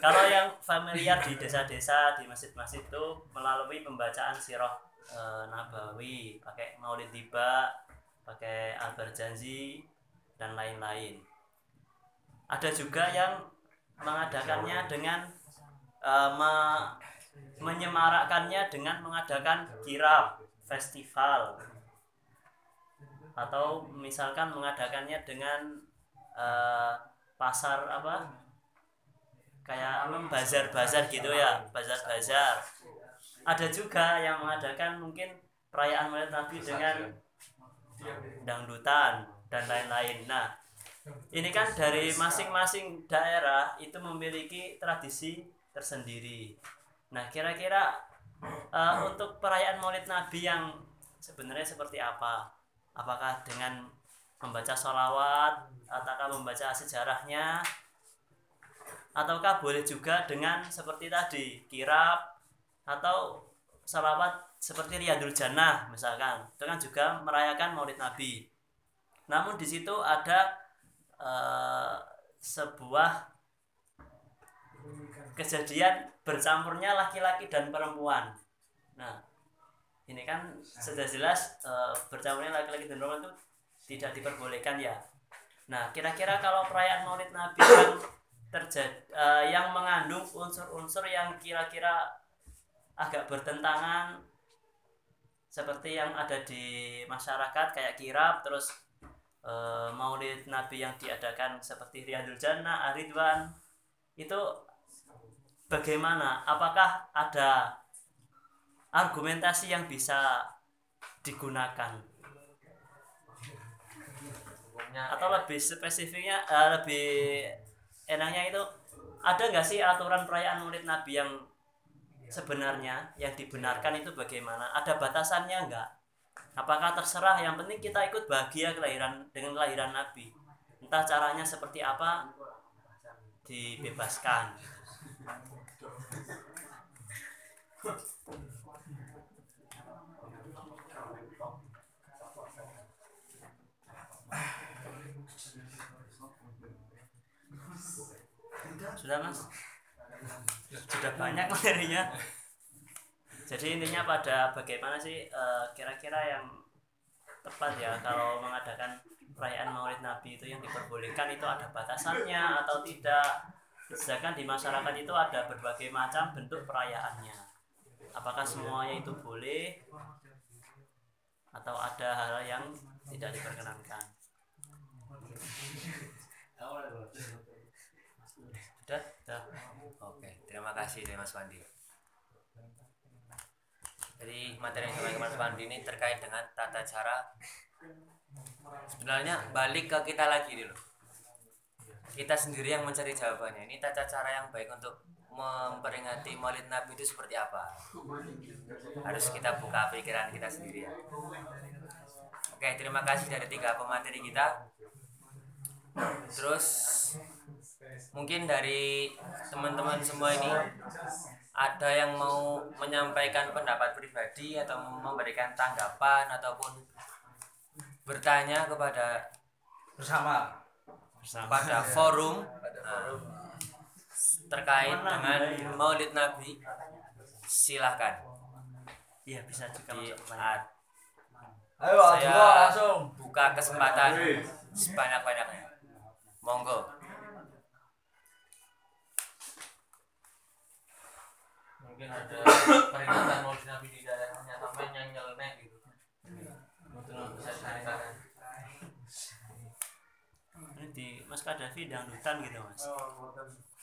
Kalau yang familiar di desa-desa di masjid-masjid itu melalui pembacaan sirah eh, nabawi, pakai maulid tiba, pakai al-barjanzi dan lain-lain. Ada juga yang mengadakannya dengan eh, me- menyemarakkannya dengan mengadakan kirab festival. Atau misalkan mengadakannya dengan eh, pasar apa? Kayak bazar-bazar gitu ya bazar-bazar. Ada juga yang mengadakan mungkin perayaan Maulid Nabi dengan dangdutan dan lain-lain. Nah ini kan dari masing-masing daerah itu memiliki tradisi tersendiri. Nah kira-kira eh, untuk perayaan Maulid Nabi yang sebenarnya seperti apa? Apakah dengan membaca sholawat ataukah membaca sejarahnya? Ataukah boleh juga dengan seperti tadi kirab atau salawat seperti Riyadul Jannah misalkan. Itu kan juga merayakan Maulid Nabi. Namun di situ ada eh, sebuah kejadian bercampurnya laki-laki dan perempuan. Nah ini kan sudah jelas eh, bercampurnya laki-laki dan perempuan itu tidak diperbolehkan ya. Nah kira-kira kalau perayaan Maulid Nabi yang terjadi yang mengandung unsur-unsur yang kira-kira agak bertentangan seperti yang ada di masyarakat kayak kirab terus eh, maulid nabi yang diadakan seperti Riyadul Jannah, Aridwan itu bagaimana? Apakah ada argumentasi yang bisa digunakan atau lebih spesifiknya eh, lebih enaknya itu ada nggak sih aturan perayaan Maulid Nabi yang sebenarnya yang dibenarkan itu bagaimana? Ada batasannya nggak? Apakah terserah? Yang penting kita ikut bahagia kelahiran dengan kelahiran Nabi. Entah caranya seperti apa dibebaskan. Sudah mas? Sudah banyak materinya. Jadi intinya pada bagaimana sih eh, kira-kira yang tepat ya kalau mengadakan perayaan Maulid Nabi itu yang diperbolehkan itu ada batasannya atau tidak? Sedangkan di masyarakat itu ada berbagai macam bentuk perayaannya. Apakah semuanya itu boleh atau ada hal yang tidak diperkenankan sudah sudah Oke, terima kasih dari Mas Wandi. Jadi materi yang disampaikan Mas Wandi ini terkait dengan tata cara sebenarnya balik ke kita lagi dulu. Kita sendiri yang mencari jawabannya. Ini tata cara yang baik untuk memperingati Maulid Nabi itu seperti apa? Harus kita buka pikiran kita sendiri ya. Oke, terima kasih dari tiga pemateri kita. Terus mungkin dari teman-teman semua ini ada yang mau menyampaikan pendapat pribadi atau memberikan tanggapan ataupun bertanya kepada bersama bersama pada forum pada forum terkait dengan Maulid Nabi. Silahkan. Iya bisa juga di masuk ayo Saya- langsung. buka kesempatan sebanyak-banyaknya. Monggo. Mungkin ada peringatan maulid nabi di daerahnya sampai yang nyeleneh gitu. Mungkin bisa diceritakan. Ini di Mas Kadafi dangdutan gitu mas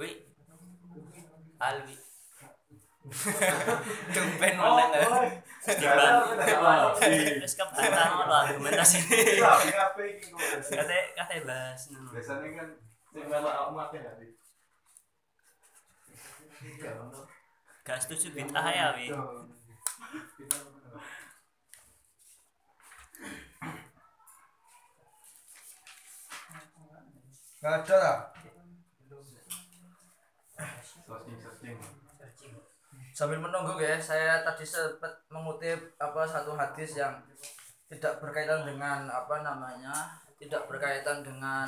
Wi Alwi. Tumpen menang terus kebetulan lo argumentasi ini. Kata kata bahas ngono. Biasanya kan sing melok aku mati nanti. gak setuju bid'ah ya wi. Nggak ada lah Searching searching. sambil menunggu ya saya tadi sempat mengutip apa satu hadis yang tidak berkaitan dengan apa namanya tidak berkaitan dengan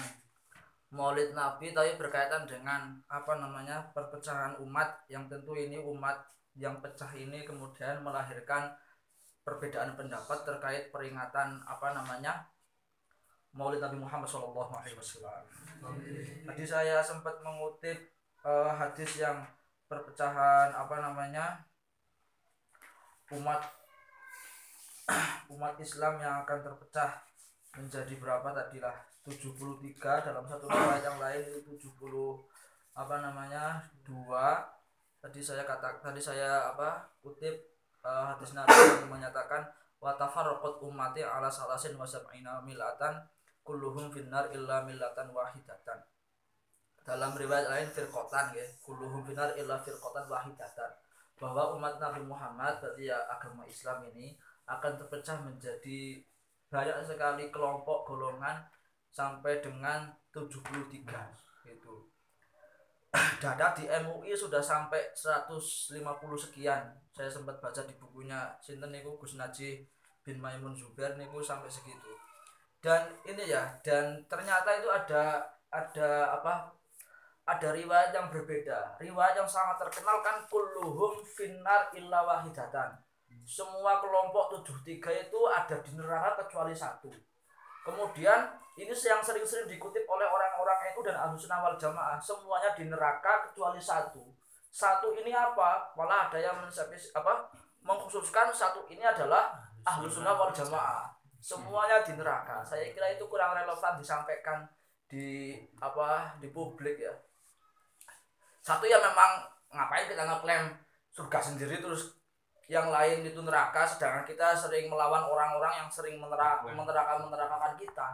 Maulid Nabi tapi berkaitan dengan apa namanya perpecahan umat yang tentu ini umat yang pecah ini kemudian melahirkan perbedaan pendapat terkait peringatan apa namanya Maulid Nabi Muhammad Shallallahu Alaihi Wasallam. Tadi saya sempat mengutip eh, hadis yang perpecahan apa namanya umat umat Islam yang akan terpecah menjadi berapa tadilah? 73 dalam satu riwayat yang lain itu 70 apa namanya dua. Tadi saya kata tadi saya apa kutip eh, hadis Nabi yang menyatakan wa tafarraqat ummati ala salasin wa milatan kulluhum finnar illa millatan wahidatan dalam riwayat lain firqotan ya. Kulluhum finnar illa firqotan wahidatan. Bahwa umat Nabi Muhammad berarti ya agama Islam ini akan terpecah menjadi banyak sekali kelompok golongan sampai dengan 73 gitu. Data di MUI sudah sampai 150 sekian. Saya sempat baca di bukunya Sinten niku Gus Najih bin Maimun Zubair niku sampai segitu. Dan ini ya dan ternyata itu ada ada apa ada riwayat yang berbeda. Riwayat yang sangat terkenal kan kulluhum finnar illa wahidatan. Semua kelompok 73 itu ada di neraka kecuali satu. Kemudian ini yang sering-sering dikutip oleh orang-orang itu dan ahlu sunnah wal jamaah semuanya di neraka kecuali satu. Satu ini apa? Malah ada yang mensepis apa? Mengkhususkan satu ini adalah ahlu sunnah wal jamaah. Semuanya di neraka. Saya kira itu kurang relevan disampaikan di apa di publik ya satu ya memang ngapain kita ngeklaim surga sendiri terus yang lain itu neraka sedangkan kita sering melawan orang-orang yang sering menera meneraka menerakakan kita.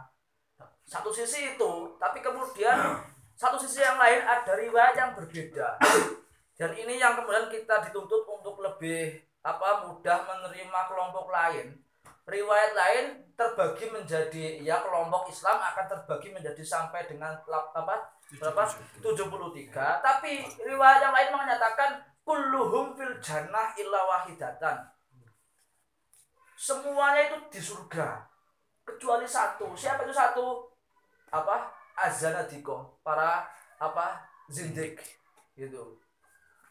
Satu sisi itu tapi kemudian satu sisi yang lain ada riwayat yang berbeda. Dan ini yang kemudian kita dituntut untuk lebih apa mudah menerima kelompok lain riwayat lain terbagi menjadi ya kelompok Islam akan terbagi menjadi sampai dengan apa berapa? 73 tapi riwayat yang lain menyatakan kulluhum fil jannah illa wahidatan. Semuanya itu di surga kecuali satu. Siapa itu satu? Apa? Azanadiko para apa zindik. gitu.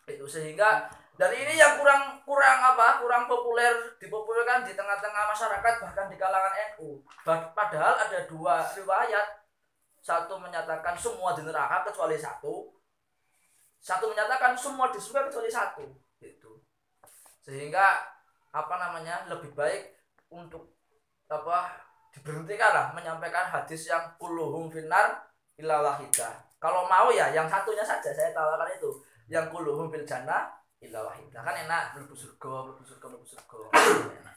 Itu sehingga dan ini yang kurang kurang apa kurang populer dipopulerkan di tengah-tengah masyarakat bahkan di kalangan NU padahal ada dua riwayat. Satu menyatakan semua di neraka kecuali satu. Satu menyatakan semua di surga kecuali satu gitu. Sehingga apa namanya lebih baik untuk apa diberhentikan lah menyampaikan hadis yang kulluhum finnar illa wahidah. Kalau mau ya yang satunya saja saya tawarkan itu. Yang kulluhum fil jannah illa wahidah kan enak mlebu surga mlebu surga mlebu surga.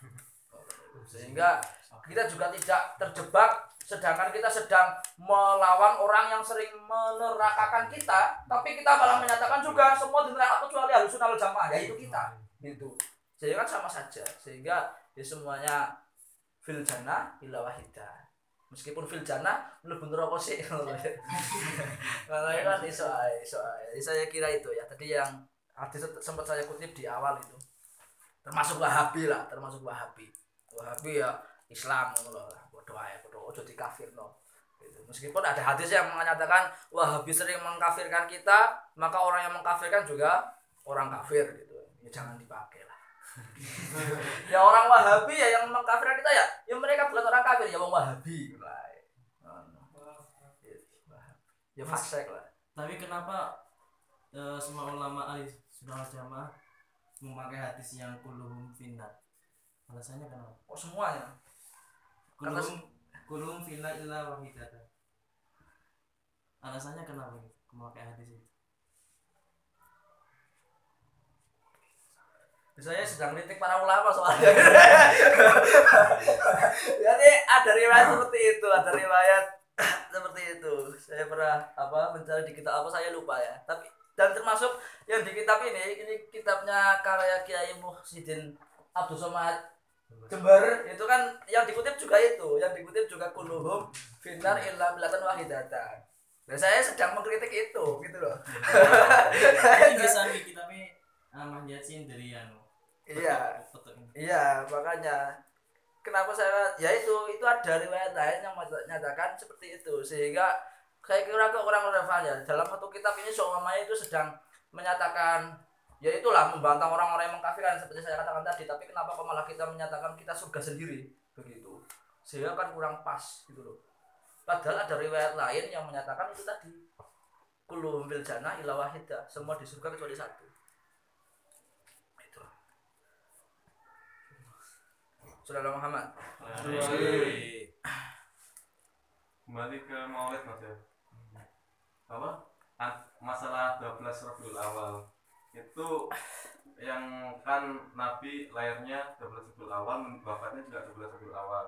Sehingga kita juga tidak terjebak sedangkan kita sedang melawan orang yang sering menerakakan kita tapi kita malah menyatakan juga semua di neraka kecuali sunnah wal jamaah yaitu kita. Gitu. Sehingga kan sama saja. Sehingga ya semuanya fil jannah illa wahidah meskipun fil jannah mlebu neraka sih makanya kan iso iso saya kira itu ya. Tadi yang hadis sempat saya kutip di awal itu. Termasuk wahabi lah termasuk wahabi. Wahabi ya Islam lho. Bodoh ae bodoh. Ojo dikafirno. Gitu. meskipun ada hadis yang menyatakan wahabi sering mengkafirkan kita maka orang yang mengkafirkan juga orang kafir gitu. Ya jangan dipakai lah. Ya orang wahabi ya yang mengkafirkan kita ya ya mereka bukan orang kafir ya orang wahabi. Lah ya fasik lah. Tapi kenapa eh, semua ulama ahli sunnah wal jamaah memakai hadis yang kulluhum finnar? Alasannya kenapa? kok semuanya Kulluhum kulluhum finnar illa wahidatan. Alasannya kenapa? Memakai hadis itu? saya sedang kritik para ulama soalnya jadi ada riwayat seperti itu ada riwayat seperti itu saya pernah apa mencari di kitab apa saya lupa ya tapi dan termasuk yang di kitab ini ini kitabnya karya Kiai Muhyiddin Abdul Somad. Jember itu kan yang dikutip juga itu yang dikutip juga kuluhum finar illa bilatan wahidatan. Dan saya sedang mengkritik itu gitu loh. Ini bisa nih tapi Ahmad Yasin dari yang iya. Iya, makanya. Kenapa saya ya itu itu ada riwayat lain yang menyatakan seperti itu. Sehingga saya kira ke orang relevan ya dalam satu kitab ini seumpamanya itu sedang menyatakan ya itulah membantah orang-orang yang mengkafirkan seperti saya katakan tadi tapi kenapa kok malah kita menyatakan kita surga sendiri? Begitu. Sehingga kan kurang pas gitu loh. Padahal ada riwayat lain yang menyatakan itu tadi. Kulluhum fil jannah illa wahidah semua di surga kecuali satu. Itu Saudara Muhammad. Kembali ke Maulid Mas ya. Apa? Ah, Masalah 12 Rabiul Awal. Itu yang kan Nabi lahirnya 12 Rabiul Awal, wafatnya juga 12 Rabiul Awal.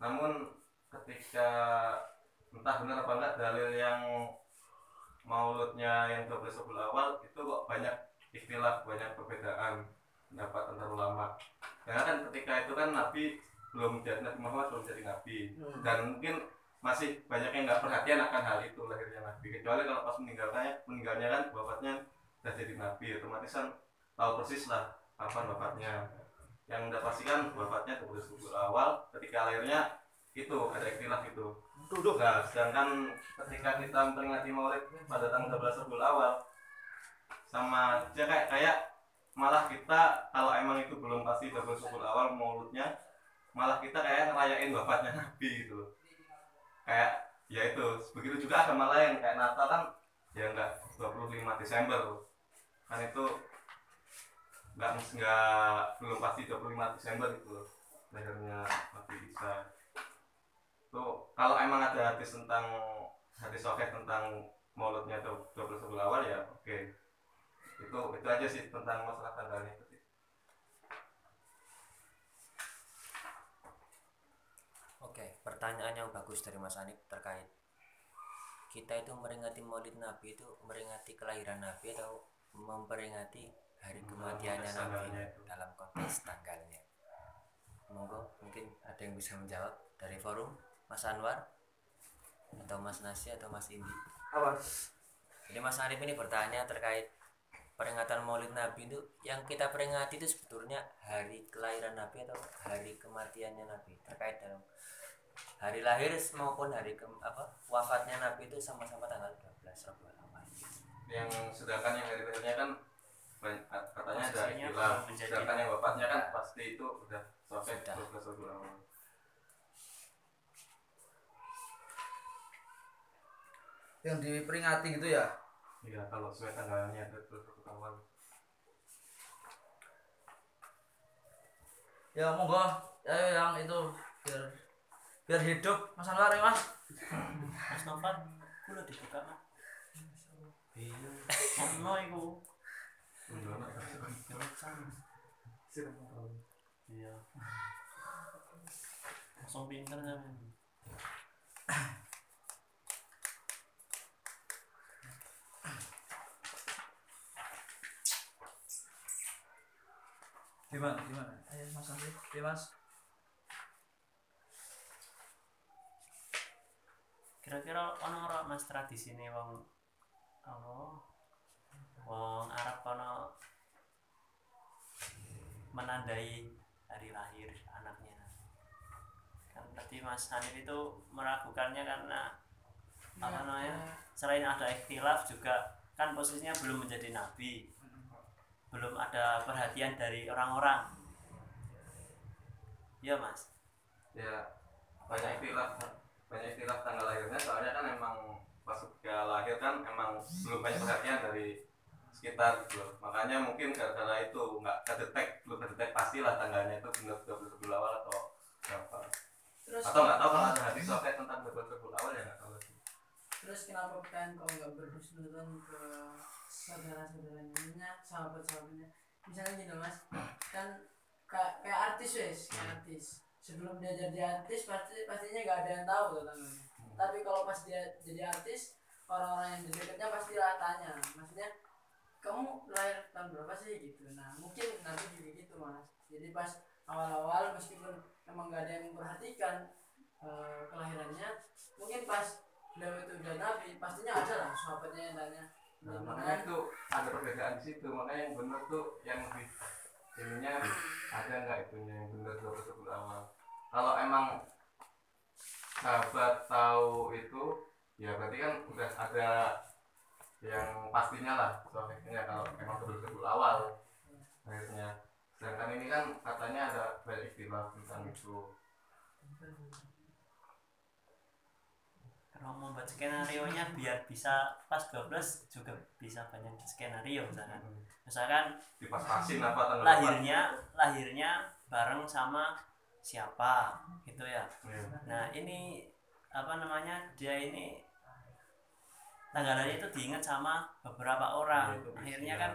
Namun ketika entah benar apa enggak dalil yang mauludnya yang 12 Rabiul Awal itu kok banyak istilah, banyak perbedaan pendapat antar ulama. Karena kan ketika itu kan Nabi belum jadi Nabi Muhammad belum jadi Nabi dan mungkin masih banyak yang nggak perhatian akan hal itu lahirnya Nabi. Kecuali kalau pas meninggalnya meninggalnya kan wafatnya udah jadi Nabi otomatis kan tahu persis lah kapan wafatnya yang udah pasti kan wafatnya 12 Rabiul awal ketika lahirnya itu ada ikhtilaf itu. Duduk. Nah sedangkan ketika kita memperingati maulid pada tanggal 12 Rabiul awal sama aja kayak kayak malah kita kalau emang itu belum pasti 12 Rabiul awal mauludnya malah kita kayak ngerayain wafatnya Nabi gitu. loh kayak ya itu begitu juga agama lain kayak Natal kan ya enggak 25 Desember kan itu enggak enggak belum pasti 25 Desember itu lahirnya Nabi Isa tuh kalau emang ada hadis tentang hadis sahih tentang mauludnya 12 Rabiul awal ya oke. Itu itu aja sih tentang masalah tanggalnya itu sih. Oke, pertanyaan yang bagus dari Mas Anip terkait kita itu meringati Maulid Nabi itu meringati kelahiran Nabi atau memperingati hari kematiannya konteks Nabi dalam konteks tanggalnya. Monggo mungkin ada yang bisa menjawab dari forum Mas Anwar atau Mas Nasi atau Mas Indi. apa Jadi Mas Arif ini bertanya terkait peringatan Maulid Nabi itu yang kita peringati itu sebetulnya hari kelahiran Nabi atau hari kematiannya Nabi terkait dalam hari lahir maupun hari ke, apa wafatnya Nabi itu sama-sama tanggal 12 Rabiul Awal. yang sedangkan yang hari lahirnya kan katanya ada menjadi- sedangkan yang wafatnya kan Ya. pasti itu udah sampai Sudah. 12 Rabiul Awal yang diperingati gitu ya iya kalau sesuai tanggalnya 12 Rabiul Awal ya monggo ayo yang itu biar biar hidup mas Anwar ya mas Mas Novan kulo dibuka Mas. Iya. Ono iku. Iya. Langsung pinter sampean. gimana gimana ayo mas Andri ya mas Kira-kira ono ora Mas tradisine wong apa? Wong Arab ono menandai hari lahir anaknya. Kan tadi Mas Hanif itu meragukannya karena apa namanya? Selain ada ikhtilaf juga kan posisinya belum menjadi nabi. Belum ada perhatian dari orang-orang. Iya, Mas. ya banyak istilah banyak istilah tanggal lahirnya soalnya kan emang pas dia lahir kan emang belum banyak perhatian dari sekitar gitu loh. Makanya mungkin gara-gara itu nggak kedetek belum kedetek pastilah tanggalnya itu benar 12 Rabiul awal atau berapa. Terus atau nggak tahu kalau ada hadis soalnya tentang 12 Rabiul awal ya nggak tahu lagi. Terus kenapa kan kau nggak berhusnuzon ke saudara-saudaranya? Sahabat-sahabatnya. Misalnya gini mas. Kan kayak, kayak artis wes kayak artis sebelum dia jadi artis pasti pastinya nggak ada yang tahu tuh tanggalnya tapi kalau pas dia jadi artis orang-orang yang di dekatnya pasti lah tanya. Maksudnya kamu lahir tahun berapa sih? Gitu. Nah mungkin nanti juga gitu mas. Jadi pas awal-awal meskipun emang nggak ada yang memperhatikan eh, kelahirannya mungkin pas beliau itu udah nabi pastinya ada lah sahabatnya yang tanya. Nah, makanya itu ada perbedaan di situ. Makanya yang benar tuh yang lebih ininya ada nggak itunya yang benar sebelum awal. Kalau emang sahabat tahu itu, ya berarti kan udah ada yang pastinya lah soalnya kalau emang sebelum awal akhirnya. Sedangkan ini kan katanya ada banyak istilah tentang itu. kalau membuat skenario nya biar bisa pas 12 juga bisa banyak skenario misalkan misalkan Dipas-pasin apa tanggal lahirnya lahirnya bareng sama siapa gitu ya. Iya. nah ini apa namanya dia ini tanggalannya itu diingat sama beberapa orang. Iya, itu bisa akhirnya kan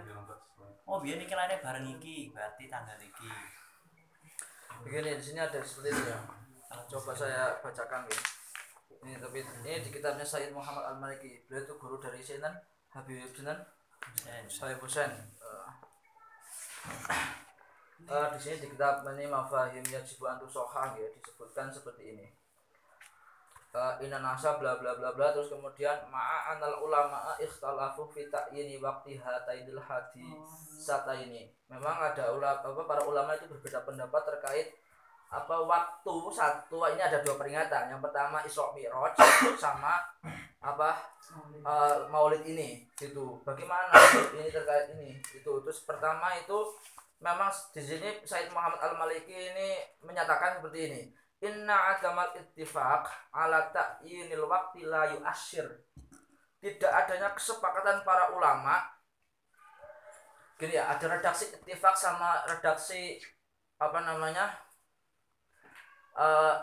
oh biar ini lahirnya bareng iki berarti tanggal iki. Begini di sini ada seperti itu ya. Coba saya bacakan ya ini tapi ini di kitabnya Sayyid Muhammad Al Maliki beliau itu guru dari Sinan Habib Sinan Saya Husain Eh, eh, di sini di kitab ini mafahim yajibu antu sohah ya disebutkan seperti ini. Eh, Inna nasa bla bla bla bla terus kemudian ma'a anal ulama ikhtalafu fi ta'yini waqti hataidil hadi sata ini memang ada ulama apa para ulama itu berbeda pendapat terkait apa waktu satu ini ada dua peringatan. Yang pertama Isra Mi'raj sama apa eh, Maulid ini gitu. Bagaimana ini terkait ini? Itu terus pertama itu memang di sini Said Muhammad Al Maliki ini menyatakan seperti ini. Inna adamal ittifaq ala ta'yinil waqti la yu'asyir. Tidak adanya kesepakatan para ulama. Gini ya ada redaksi ittifaq sama redaksi apa namanya eh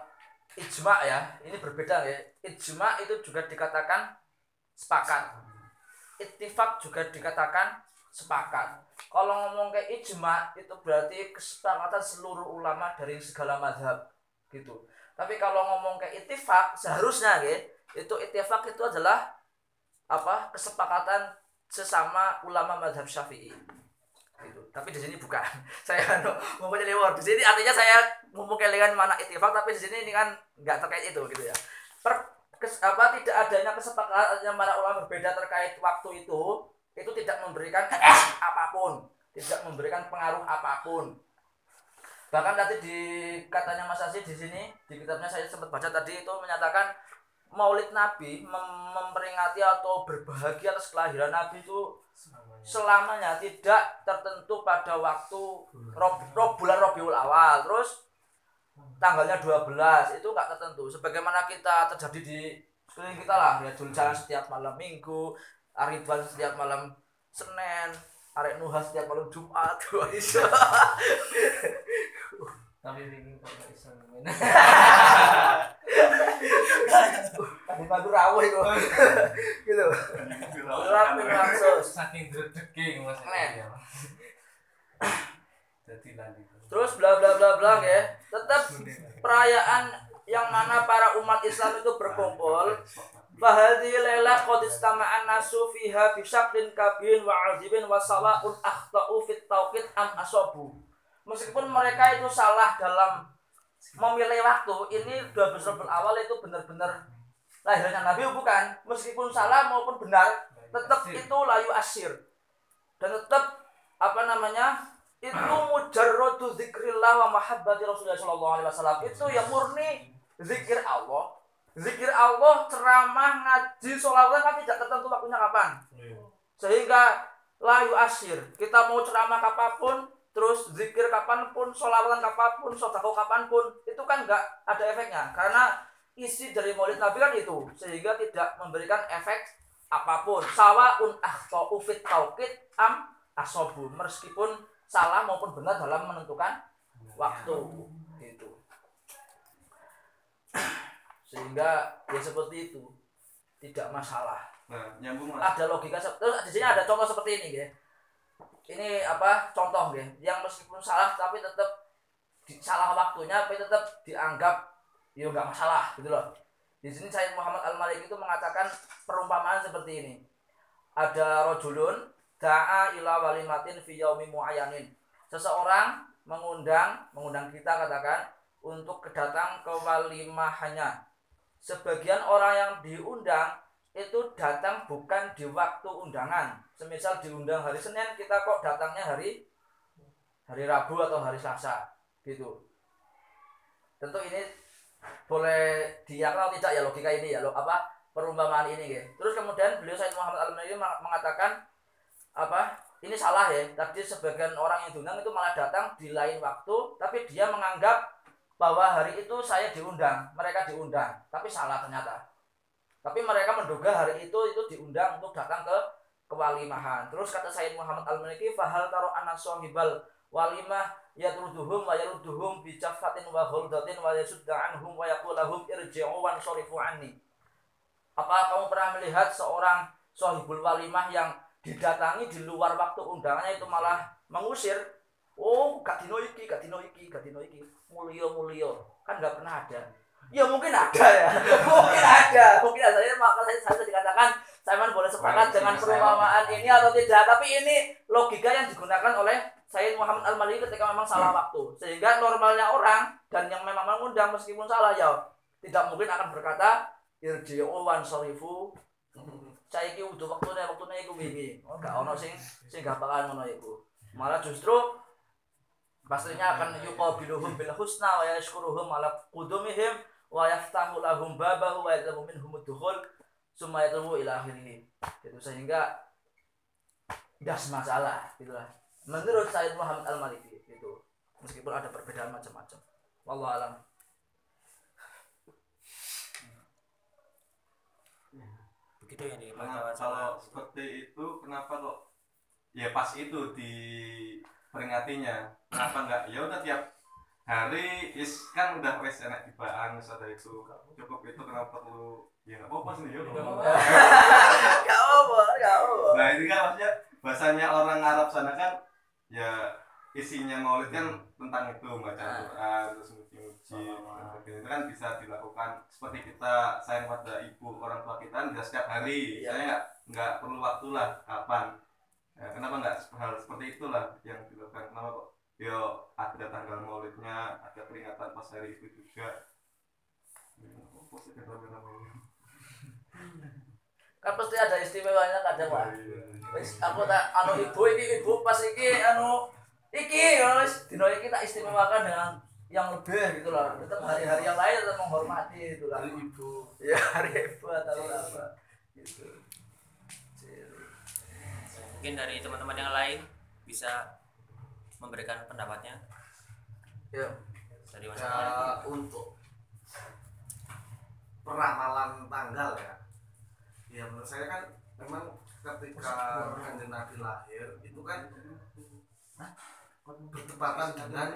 ijma ya. Ini berbeda ya. Ijma itu juga dikatakan sepakat. Ittifaq juga dikatakan sepakat. Kalau ngomong kayak ijma itu berarti kesepakatan seluruh ulama dari segala madhab gitu. Tapi kalau ngomong kayak ittifaq seharusnya ya itu ittifaq itu adalah apa kesepakatan sesama ulama madhab syafi'i. Gitu. tapi di sini bukan. Saya anu ngomongnya lewat. Di sini artinya saya ngomong kelingan mana ittifaq tapi di sini ini kan nggak terkait itu gitu ya. Per kes- apa tidak adanya kesepakatan yang para ulama berbeda terkait waktu itu itu tidak memberikan efek apa pun tidak memberikan pengaruh apa pun. Bahkan tadi di katanya Mas Asi di sini di kitabnya saya sempat baca tadi itu menyatakan Maulid Nabi mem- memperingati atau berbahagia atas kelahiran Nabi itu selamanya. tidak tertentu pada waktu Rob, Rob- bulan Robiul Awal. Terus tanggalnya 12 itu nggak tertentu. Sebagaimana kita terjadi di sekeliling kita lah ya jalan setiap malam minggu Ariban setiap malam Senin Arek Nuha setiap malam Jumat. Wah, iso. tapi bingung kok ngomongin. Tadi baru rawuh itu. Gitu. Rapi langsung saking dredegi mas. Nen. ya jadi lagi terus bla bla bla bla ya. Tetap perayaan yang mana para umat Islam itu berkumpul Fahadi lela qad istama'an nasu fiha bisaklin kabirin wa azibin wa sawa'un akhta'u fit am asobu. Meskipun mereka itu salah dalam memilih waktu, ini 12 Rabiul awal itu benar-benar lahirnya Nabi bukan. Meskipun salah maupun benar, tetap itu layu asir. Dan tetap apa namanya? Itu mujarradu zikrillah wa mahabbati Rasulullah sallallahu alaihi wasallam. Itu yang murni zikir Allah zikir Allah, ceramah, ngaji, sholawat kan tidak tertentu waktunya kapan. Sehingga layu asir. Kita mau ceramah kapan pun, terus zikir kapan pun, sholawatan kapan pun, sodako kapan pun, itu kan nggak ada efeknya. Karena isi dari maulid Nabi kan itu, sehingga tidak memberikan efek apa pun. Sawaun akhtau fit tauqid am asobu. Meskipun salah maupun benar dalam menentukan waktu. Gitu sehingga ya seperti itu. Tidak masalah. Nah nyambung mas. Ada logika terus di sini ada contoh seperti ini ya ini apa? Contoh ya yang meskipun salah tapi tetap di, salah waktunya tapi tetap dianggap ya nggak masalah gitu loh. Di sini Sayyid Muhammad Al Malik itu mengatakan perumpamaan seperti ini. Ada rojulun da'a ila walimatin fi yaumi muayyanin seseorang mengundang mengundang kita katakan untuk kedatang ke walimahannya sebagian orang yang diundang itu datang bukan di waktu undangan. Semisal diundang hari Senin, kita kok datangnya hari hari Rabu atau hari Selasa, gitu. Tentu ini boleh diakal tidak ya logika ini ya, lo apa perumpamaan ini ya. Terus kemudian beliau Said Muhammad Al ini mengatakan apa? Ini salah ya. Tadi sebagian orang yang diundang itu malah datang di lain waktu, tapi dia menganggap bahwa hari itu saya diundang, mereka diundang, tapi salah ternyata. Tapi mereka menduga hari itu itu diundang untuk datang ke kewalimahan. Terus kata Sayyid Muhammad Al-Maliki, "Fahal taro anna sahibal walimah yatruduhum wa yarudduhum bi jaffatin wa khuldatin wa yasudda wa yaqulu lahum irji'u wa sorifu anni." Apa kamu pernah melihat seorang sahibul walimah yang didatangi di luar waktu undangannya itu malah mengusir Oh, gak dino iki, gak dino iki, gak dino iki. Mulio mulio. Kan gak pernah ada. Ya mungkin ada ya. mungkin ada. Mungkin ada. Saya maka saya, saya dikatakan saya boleh sepakat dengan perumpamaan ini atau tidak. Tapi ini logika yang digunakan oleh Sayyid Muhammad Al-Maliki ketika memang salah waktu. Sehingga normalnya orang dan yang memang mengundang meskipun salah ya tidak mungkin akan berkata irji'u wan sorifu saiki udah waktunya waktunya iku wingi. Oh, gak ono sing sing gampang ngono iku. Malah justru pastinya akan yuqabiluhum bil husna wa yashkuruhum ala qudumihim wa yaftahu lahum babahu wa yatlabu minhum dukhul summa ila akhirih. Gitu sehingga tidak masalah gitu lah. Menurut Sayyid Muhammad Al Maliki gitu. Meskipun ada perbedaan macam-macam. Wallahu alam. Begitu ya di Kenapa kalau seperti itu kenapa kok? Ya pas itu di peringatinya kenapa enggak? Ya udah tiap hari is kan udah wes enak dibaan wes ada itu. Cukup itu kenapa perlu ya nggak apa-apa sih ya gak apa gak apa nah ini kan maksudnya bahasanya orang Arab sana kan ya isinya maulid kan tentang itu baca Ah. Quran terus muji-muji itu kan bisa dilakukan seperti kita sayang pada ibu orang tua kita bisa setiap hari. Iya. saya nggak nggak perlu waktu lah kapan ya, kenapa nggak hal seperti itulah yang dilakukan? Kenapa kok? Yo ada tanggal maulidnya ada peringatan pas hari itu juga. Ya, kan pasti ada istimewanya kadang lah wis aku tak anu ibu iki ibu pas iki anu iki ya wis dino iki tak istimewakan dengan yang lebih gitu lah tetap hari-hari yang lain tetap menghormati itu lah Hari ibu. ya hari ibu atau apa. Gitu mungkin dari teman-teman yang lain bisa memberikan pendapatnya. Ya. Dari Mas Ya untuk peramalan tanggal ya. Ya menurut saya kan memang ketika kanjeng Nabi lahir itu kan bertepatan dengan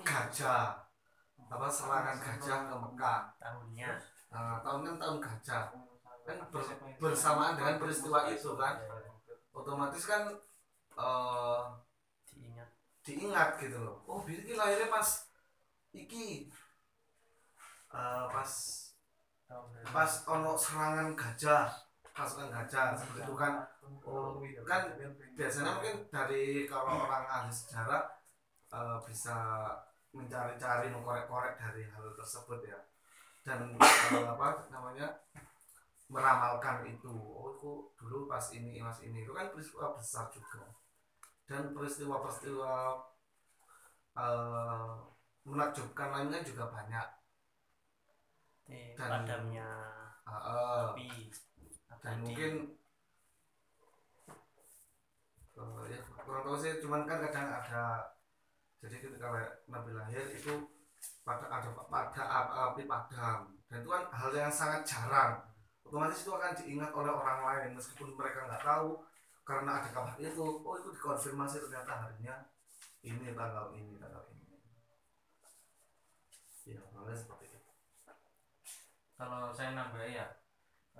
gajah apa serangan gajah ke Mekah. Tahunnya. Nah, tahun kan tahun gajah kan ber- bersamaan dengan peristiwa itu kan. otomatis kan eh, diingat. diingat gitu loh. Oh iki lahirnya pas iki. Eh, pas pas ono serangan gajah. Pasukan gajah seperti itu kan. Oh, kan biasanya mungkin dari kalau orang ahli sejarah eh, bisa mencari-cari mengkorek-korek dari hal tersebut ya. Dan eh, apa namanya meramalkan itu. Oh itu dulu pas ini pas ini. Itu kan peristiwa besar juga. Dan peristiwa-peristiwa eh, menakjubkan lainnya juga banyak. Di Dan- padamnya Eh, eh, api dan mungkin eh, ya kurang tahu sih. Cuman kan kadang ada jadi ketika Nabi lahir itu pada ada pada api padam. Dan itu kan hal yang sangat jarang otomatis itu akan diingat oleh orang lain meskipun mereka nggak tahu karena ada kabar itu oh itu dikonfirmasi ternyata harinya ini tanggal ini tanggal ini. Ya halnya seperti itu. Kalau saya nambah ya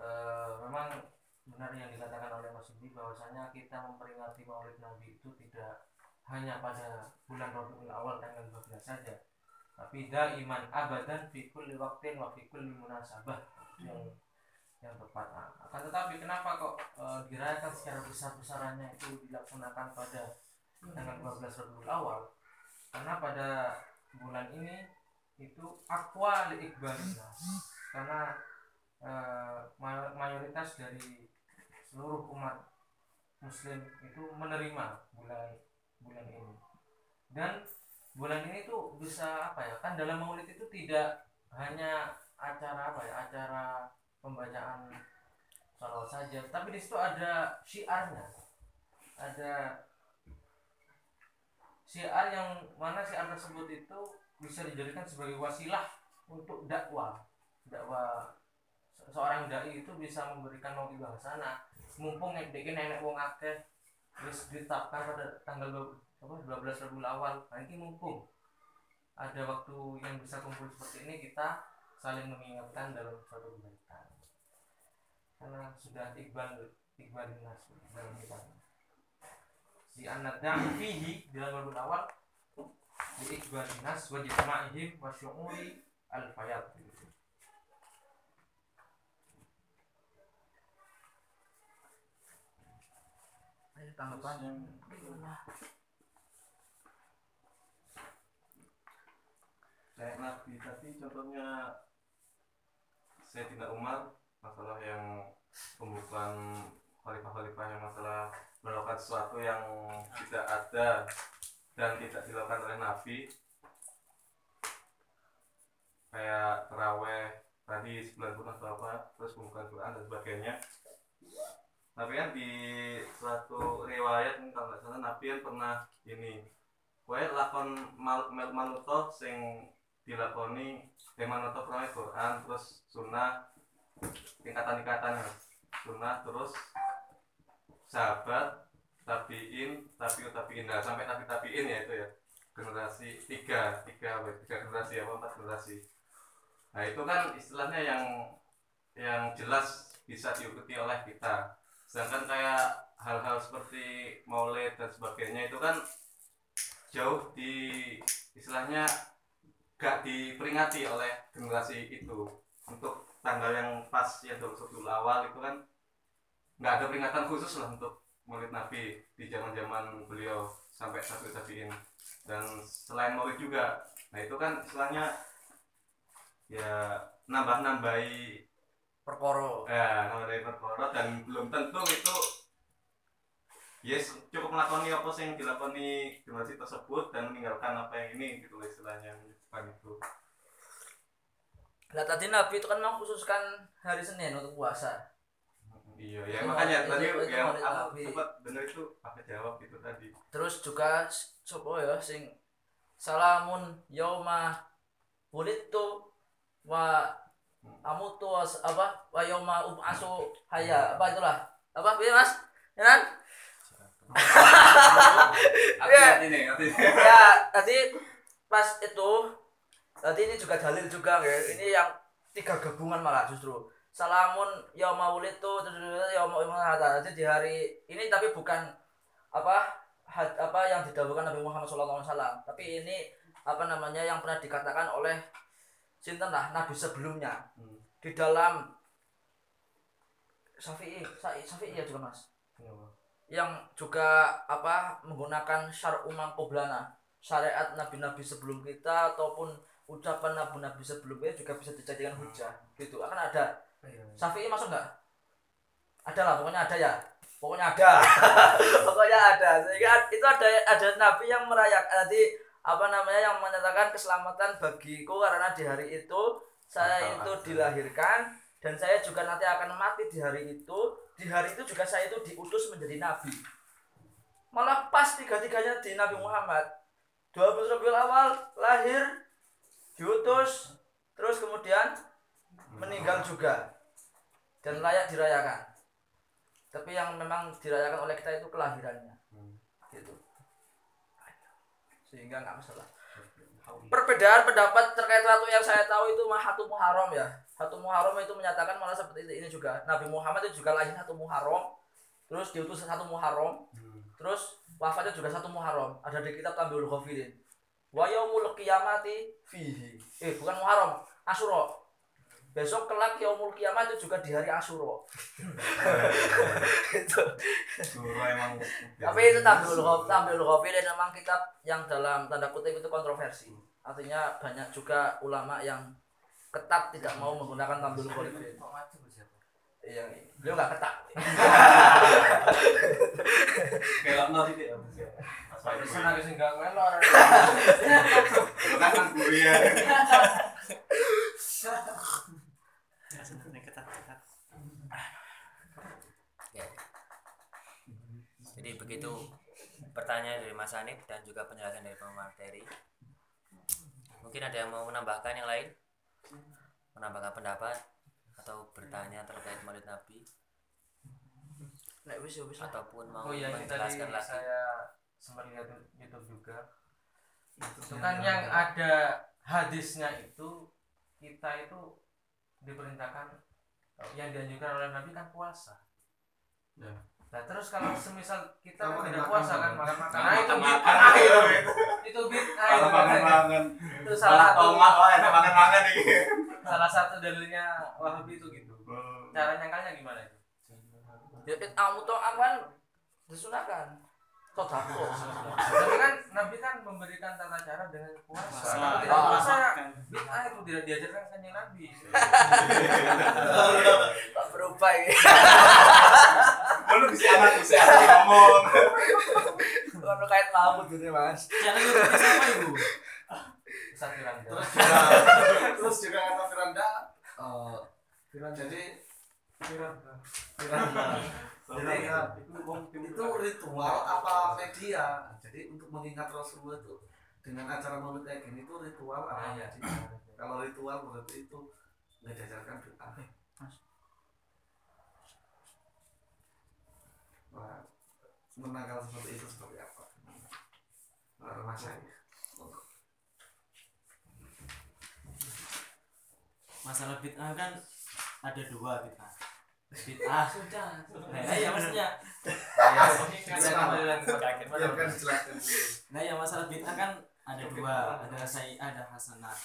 eh, memang benar yang dikatakan oleh Mas Yudi bahwasanya kita memperingati Maulid Nabi itu tidak hanya pada bulan Rabiul Awal tanggal 12 saja tapi daiman abadan fi kulli waqtin wa fi kulli munasabah. Yang yang tepat. Nah, akan tetapi kenapa kok eh, dirayakan secara besar-besarannya itu dilaksanakan pada tanggal 12 Rabiul Awal? Karena pada bulan ini itu li iqbalina karena may- mayoritas dari seluruh umat muslim itu menerima bulan bulan ini. Dan bulan ini tuh bisa apa ya kan dalam maulid itu tidak hanya acara apa ya acara pembacaan salawat saja. Tapi di situ ada syiarnya. Ada syiar yang mana syiar tersebut itu bisa dijadikan sebagai wasilah untuk dakwah. Dakwah se- seorang dai itu bisa memberikan mau sana. Mumpung nek dek nenek wong akeh wis ditetapkan pada tanggal dua- apa 12 Rabiul Awal. Ini mumpung ada waktu yang bisa kumpul seperti ini kita saling mengingatkan dalam suatu kebaikan karena sudah iqbal iqbal nas dalam kita si anak fihi dalam Rabiul Awal di iqbal nas wa jisma'ihim wa syu'uri al fayat Ayo tanggapan? Kayak Nabi tadi contohnya Sayyidina Umar masalah yang pembukaan khalifah-khalifah yang masalah melakukan sesuatu yang tidak ada dan tidak dilakukan oleh Nabi. Kayak teraweh tadi 90 atau apa terus pembukaan Quran dan sebagainya. Tapi kan di suatu riwayat kalau nggak salah Nabi kan pernah ini Wae lakon mal, mel manuto sing dilakoni eh manuto Quran terus sunnah tingkatan-tingkatan ya. Sunnah terus sahabat tabiin tabiut tabiin. Nah sampai tabi tabiin ya itu ya. Generasi tiga tiga ya, tiga generasi apa empat generasi. Nah itu kan istilahnya yang yang jelas bisa diikuti oleh kita. Sedangkan kayak hal-hal seperti maulid dan sebagainya itu kan jauh di istilahnya gak diperingati oleh generasi itu. Untuk tanggal yang pas yang 21 awal itu kan nggak ada peringatan khusus lah untuk maulid nabi di zaman zaman beliau sampai satu tabiin dan selain maulid juga nah itu kan istilahnya ya nambah nambahi perkoro ya kalau dari perkara dan belum tentu itu yes cukup melakoni apa sih yang dilakoni di masjid tersebut dan meninggalkan apa yang ini gitu istilahnya bukan itu Nah tadi Nabi itu kan mengkhususkan hari Senin untuk puasa. iya ya Itu makanya itu- tadi itu yang maulid aku sempat bener itu aku jawab gitu tadi Terus juga sopo ya sing salamun yauma wulidtu wa amutu was- apa wa yauma ub'asu hayya apa itulah apa ya Mas? Ya kan? Ya, ngerti ya tadi pas itu tadi ini juga dalil juga ya ini yang tiga gabungan malah justru. Salamun yauma wulidtu yauma yauma jadi di hari ini tapi bukan apa had- apa yang didahulukan Nabi Muhammad SAW tapi ini apa namanya yang pernah dikatakan oleh sinten lah Nabi sebelumnya. Hmm. di dalam Syafi'i Syafi'i ya juga mas? Yang juga apa menggunakan syar'u man syariat nabi-nabi sebelum kita ataupun ucapan nabi-nabi sebelumnya juga bisa dijadikan hujah. Gitu. Akan ada. Syafi'i masuk nggak? Ada lah pokoknya ada ya. Pokoknya ada. Pokoknya ada. Sehingga itu ada ada nabi yang merayakan nanti apa namanya yang menyatakan keselamatan bagiku karena di hari itu saya itu dilahirkan dan saya juga nanti akan mati di hari itu. Di hari itu juga saya itu diutus menjadi nabi. Malah pas tiga-tiganya di Nabi Muhammad. 12 Rabiul Awal lahir diutus terus kemudian meninggal juga. Dan layak dirayakan. Tapi yang memang dirayakan oleh kita itu kelahirannya. Gitu. Sehingga nggak masalah. Perbedaan pendapat terkait waktu yang saya tahu itu mah satu Muharram ya. Satu Muharram itu menyatakan malah seperti ini juga. Nabi Muhammad itu juga lahir satu Muharram. Terus diutus satu Muharram. Hmm. terus wafatnya juga satu Muharram. Ada di kitab Tambiul Ghafirin wa yaumul qiyamati fihi. Eh bukan Muharram Asyura. Besok kelak yaumul kiamat itu juga di hari Asyura. Itu. Emang tapi itu Ghafirin Tambiul Ghafirin memang kitab yang dalam tanda kutip itu kontroversi. Artinya banyak juga ulama yang ketat tidak mau menggunakan Tambiul Ghafirin iya beliau nggak ketat. Kayak nol itu ya Bisa melor. kuliah Ya. Jadi begitu pertanyaan dari Mas Hanif dan juga penjelasan dari pemateri. Mungkin ada yang mau menambahkan yang lain? Menambahkan pendapat atau bertanya terkait Maulid Nabi ya ataupun mau Oh iya, menjelaskan lagi. saya sempat lihat YouTube juga. Itu kan yang ada hadisnya itu kita itu diperintahkan yang dianjurkan oleh Nabi kan puasa. Ya. Nah terus kalau semisal kita Kalau tidak puasa kan makan. makan Nah, itu makan-makan bid'ah itu. itu, bid'ah kalau itu makan makan itu salah satu tomat wah enak makan makan nih salah satu dalilnya Wahabi itu gitu. Cara nyangkalnya gimana itu? ya kamu tuh akan disunahkan Tapi kan Nabi kan memberikan tata cara dengan puasa. Puasa. Kalau tidak puasa ya bid'ah itu tidak diajarkan kanjeng Nabi. tak berubah ini lu bisa anak bisa ngomong. Kalau kait kamu gitu mas? Channel YouTube siapa ibu? Ustaz Firanda. terus juga terus juga kata Firanda eh, jadi Firanda jadi itu ritual apa media? Jadi untuk mengingat Rasulullah itu dengan acara maulid kayak gini itu ritual apa? Media? kalau ritual berarti itu nggak diajarkan bid'ah menangkal seperti itu seperti apa? Syahid. masalah bid'ah kan ada dua bid'ah bid'ah sudah nah ya maksudnya. Kita kembali lagi ke terakhir. biarkan dijelaskan dulu nah ya masalah bid'ah kan ada dua. Ada sayyi'ah ada hasanah.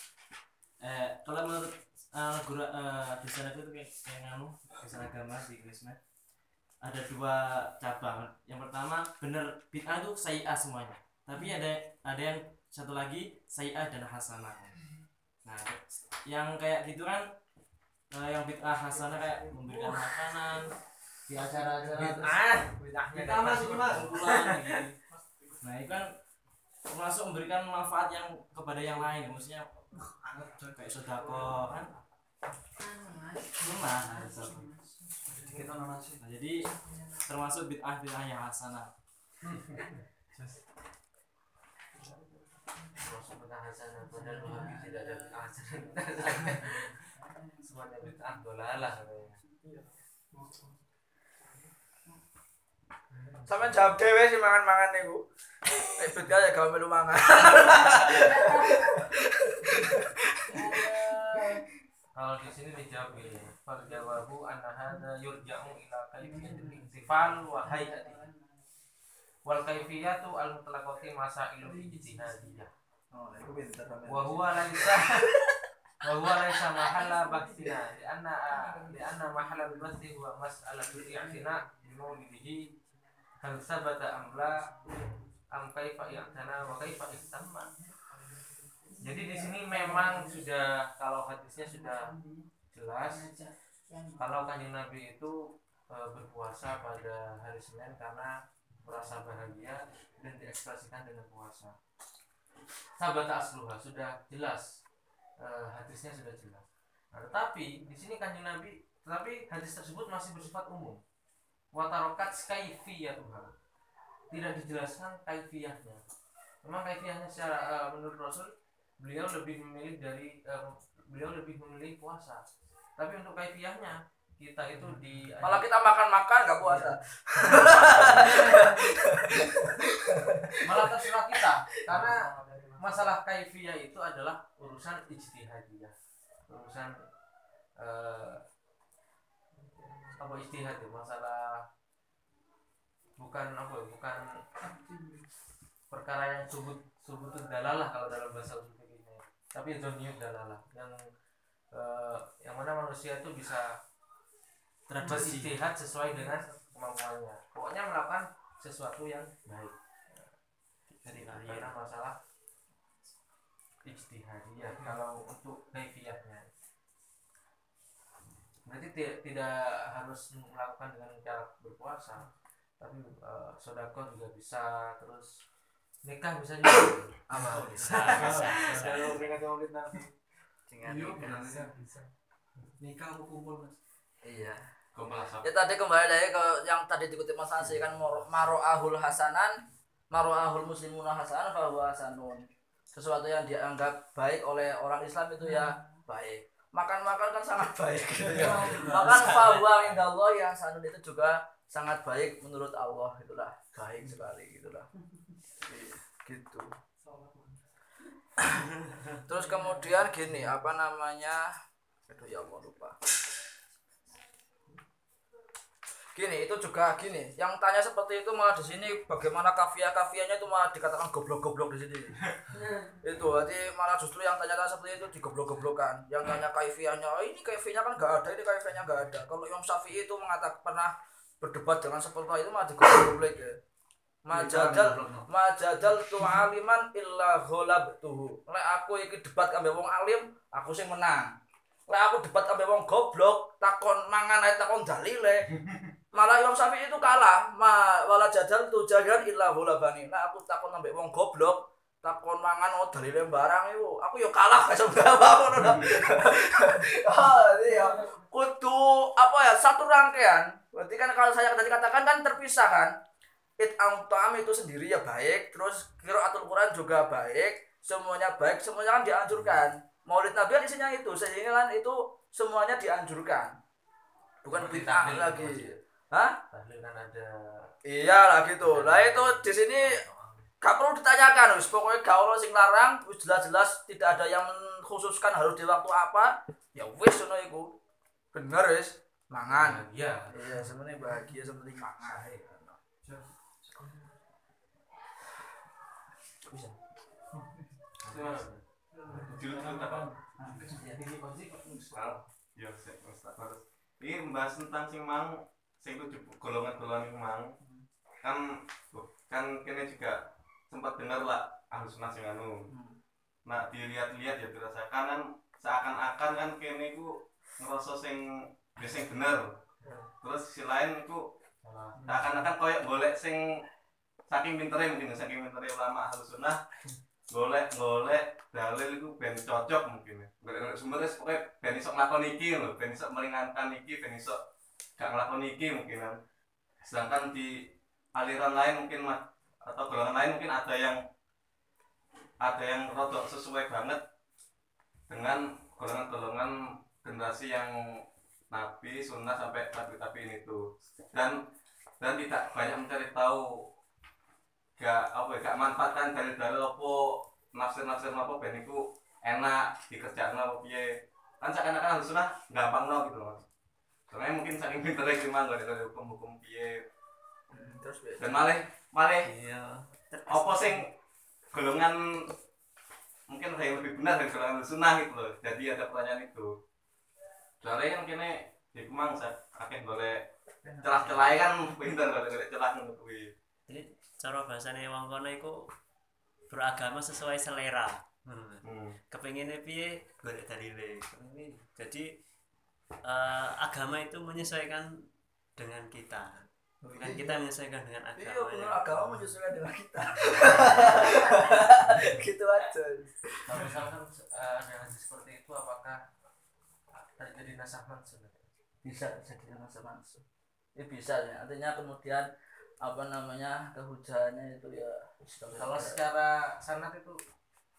Eh kalau menurut uh, guru uh, di sana itu kayak kayak nganu desain agama di Krismet ada dua cabang. Yang pertama bener bid'ah itu sayyi'ah semuanya. Tapi ada ada yang satu lagi sayyi'ah dan hasanah. Nah yang kayak gitu kan eh, yang bid'ah hasanah kayak memberikan makanan di acara-acara Bid'ah. bid'ahnya kayak masuk, Mas. kumpulan gitu. nah itu kan termasuk memberikan manfaat yang kepada yang lain maksudnya kayak sodako kan nah, sodako. Nah, jadi termasuk bid'ah bid'ah yang hasanah Masuk bid'ah hasanah padahal tidak ada bid'ah hasanah. Semuanya bid'ah dolalah katanya. Sampe jawab dhewe sih mangan-mangan niku. Nek bet kaya gawe melu mangan. kalau di sini dijawab gini fal jawabu anna hadza yurja'u ila kaifiyatil iktifal wa hayatihi wal kaifiyatu al mutlaqati masailu ijtihadiyah Oh, iku pinter wa huwa laisa anna li anna mahalla al bahsi huwa mas'alatul i'tina bi mawlidihi hal sabata am la am kaifa i'tana wa kaifa ihtamma jadi di sini memang sudah kalau hadisnya sudah jelas. Kalau kanjeng Nabi itu e, berpuasa pada hari Senin karena merasa bahagia dan diekspresikan dengan puasa. Sahabat asluha sudah jelas e, hadisnya sudah jelas. Nah, tetapi di sini kanjeng Nabi, tetapi hadis tersebut masih bersifat umum. Watarokat kaifiyatuha tidak dijelaskan kaifiyahnya. Memang kaifiyahnya secara e, menurut Rasul beliau lebih memilih dari e, beliau lebih memilih puasa. Tapi untuk kaifiyahnya kita itu di Malah kita makan-makan gak puasa. malah terserah kita karena masalah kaifiyah itu adalah urusan ijtihadiyah. Urusan eh, apa ijtihad ya masalah bukan apa bukan perkara yang subut subutun dalalah kalau dalam bahasa usul fikihnya tapi zoniyut dalalah yang eh, yang mana manusia itu bisa berijtihad sesuai dengan kemampuannya. Pokoknya melakukan sesuatu yang baik. Karena masalah ijtihadiyah kalau untuk kaifiyahnya berarti ti- tidak harus melakukan dengan cara berpuasa tapi eh, sodako juga bisa terus nikah bisa juga Apa? bisa bisa bisa kalau peringati maulid nanti dengan Iya, nikah. bisa. Aku kumpul, Mas. Iya. Ya tadi kembali lagi ke yang tadi dikutip Mas Hansi kan maro- maro'ahul hasanan maro'ahul muslimuna hasanan bahwa hasanun sesuatu yang dianggap baik oleh orang Islam itu ya baik. Makan-makan kan sangat baik gitu ya. makan bahwa Allah yang hasanun itu juga sangat baik menurut Allah itulah. Baik sekali gitulah. Iya, gitu. Terus kemudian gini apa namanya? Aduh ya Allah lupa gini itu juga gini. Yang tanya seperti itu malah di sini bagaimana kafia kafianya itu malah dikatakan goblok-goblok di sini. Itu berarti malah justru yang tanya-tanya seperti itu digoblok-goblokkan. Yang tanya kaifiahnya oh, ini kaifiahnya kan nggak ada ini kaifiahnya nggak ada. Kalau yang Syafi'i itu mengatakan pernah berdebat dengan seperti itu malah digoblok-goblok ya. Majadal majadal tu aliman illa tuh lek aku iki debat ambek wong alim aku sing menang. Lek aku debat ambek wong goblok takon mangan ae takon dalile malah Imam Syafi'i itu kalah. Ma wala jadal tu jagan illa bani. Nah aku takon ambek wong goblok takon mangan oh dalile barang itu aku yo kalah gak sampe apa ngono oh iya. Kudu apa ya satu rangkaian. Berarti kan kalau saya tadi katakan kan terpisah kan? It autam itu sendiri ya baik terus qiraatul Quran juga baik semuanya baik semuanya kan dianjurkan. Maulid Nabi kan isinya itu sehingga kan itu semuanya dianjurkan. Bukan bid'ah tahlil lagi. Maksudnya. Hah? Kan ada. Iya lah gitu. Lah itu di sini gak perlu ditanyakan wis. Pokoknya gak ono sing larang wis jelas-jelas tidak ada yang mengkhususkan harus di waktu apa. Ya wis ngono iku. Bener wis. Mangan. Iya iya sebenarnya bahagia sepenting mangan. Bisa. Ini membahas tentang sing mang, sing tujuh golongan-golongan yang mang. Kan, kan kene juga sempat dengar lah ahlu sunnah sing anu. Nah dilihat-lihat ya dirasakan kan seakan-akan kan kene ku ngerasa sing ya sing bener. Terus sisi lain itu akan-akan koyok golek sing saking pintere mungkin saking pintere ulama ahlu sunnah. Golek golek dalil itu ben cocok mungkin golek golek sumber wis pokoknya ben iso nglakoni iki lho ben iso meringankan iki ben iso gak nglakoni iki mungkin kan sedangkan di aliran lain mungkin atau golongan lain mungkin ada yang ada yang rodok sesuai banget dengan golongan-golongan generasi yang nabi sunnah sampai nabi-nabi ini tuh. Dan dan tidak banyak mencari tahu gak apa ya gak manfaatkan dalil-dalil apa nafsir-nafsir apa ben iku enak dikerjakan apa piye. Kan seakan-akan sunnah gampang no gitu mas soalnya mungkin saking pinternya cuma gak ada hukum-hukum piye. Terus dan malah malah iya. Apa sing golongan mungkin yang lebih benar dari golongan sunnah gitu loh. Jadi ada pertanyaan itu. Soalnya kan kini di Kemang saya akhirnya boleh celah-celah kan pinter kalau boleh celah ngono kuwi. Jadi cara bahasanya wong kono iku beragama sesuai selera. Hmm. kepinginnya piye golek dalile. Jadi eh, agama itu menyesuaikan dengan kita. Bukan kita menyesuaikan dengan iya agama bener ya. agama menyesuaikan dengan kita. Gitu aja. Kalau misalkan eh, ada hadis seperti itu apakah terjadi nasah mansur? bisa jadi masa langsung ya bisa ya. Artinya kemudian apa namanya kehujahannya itu ya Kalau secara sanad itu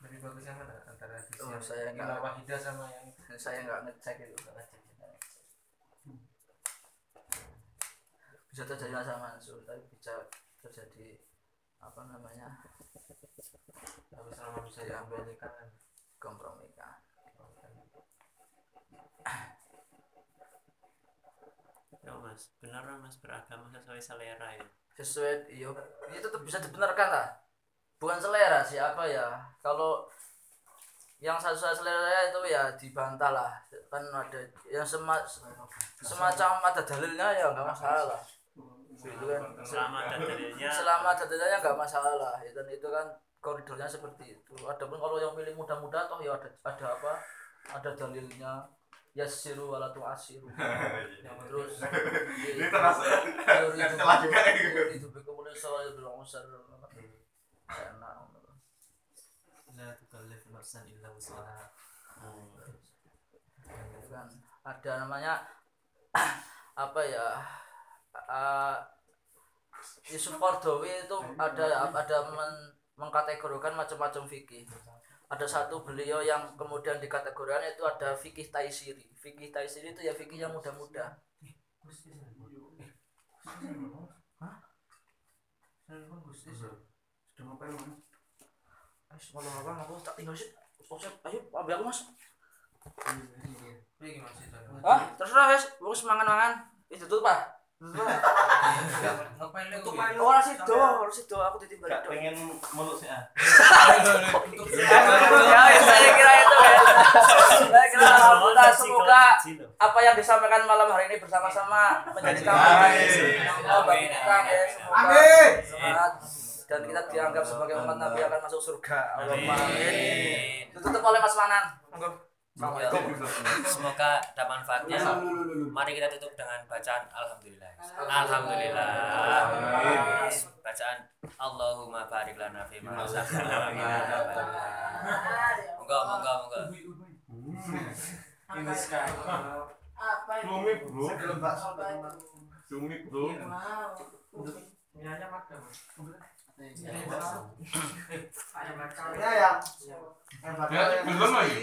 lebih bagus yang mana? Antara hadis Oh, yang saya nggak- Wahidah sama yang saya nggak ngecek itu. Nggak ngecek bisa terjadi masa langsung tapi bisa terjadi apa namanya tapi selama bisa Diambil. diambilkan. kompromikan. Ya mas. Benar lah, mas. Beragama sesuai selera ya. Sesuai iya. Itu tetap bisa dibenarkan lah. Bukan selera siapa ya. Kalau yang sesuai selera itu ya dibantah lah. Kan ada yang sema, semacam ada dalilnya ya nggak masalah gitu kan selama ada dalilnya selama ada dalilnya nggak masalah ya, dan itu kan koridornya seperti itu adapun kalau yang pilih muda-muda toh ya ada ada apa ada dalilnya yasiru wala tu'asiru terus ini terasa celah juga gitu itu kemudian soal bilang usar enak la tukallif nafsan illa wus'aha. Gitu kan ada namanya apa ya uh, Yusuf Qardawi itu ada ada men- mengkategorikan macam-macam fikih ada satu beliau yang kemudian dikategorikan itu ada fikih taisiri. Fikih taisiri itu ya fikih yang muda-muda. Aku tak tinggal sih Ustaz, ayo ambil aku mas Piye gimana sih Don? terserah wes. Bagus mangan-mangan. Itu tuh pak Ngapain lagi? oh harus itu harus itu aku titip balik pengen meluk sih ah. Ya ya, saya kira itu ya. Saya kira alhamdulillah semoga apa yang disampaikan malam hari ini bersama-sama menjadi tambahan bagi kita ya semoga Amin. semangat. Dan kita dianggap sebagai umat Nabi akan masuk surga. Allahumma amin. Ditutup oleh Mas Manan. Monggo Assalamualaikum Semoga ada manfaatnya. Mari kita tutup dengan bacaan Alhamdulillah. Alhamdulillah. Bacaan Allahumma barik lana fi ma razaqtana wa qina adzabannar. Monggo, monggo, monggo. Ini sekali. Apa itu? Cumi bro Sebelum bakso? Cumi bro. Minyak makan. Ya ya. Ya, belum lagi.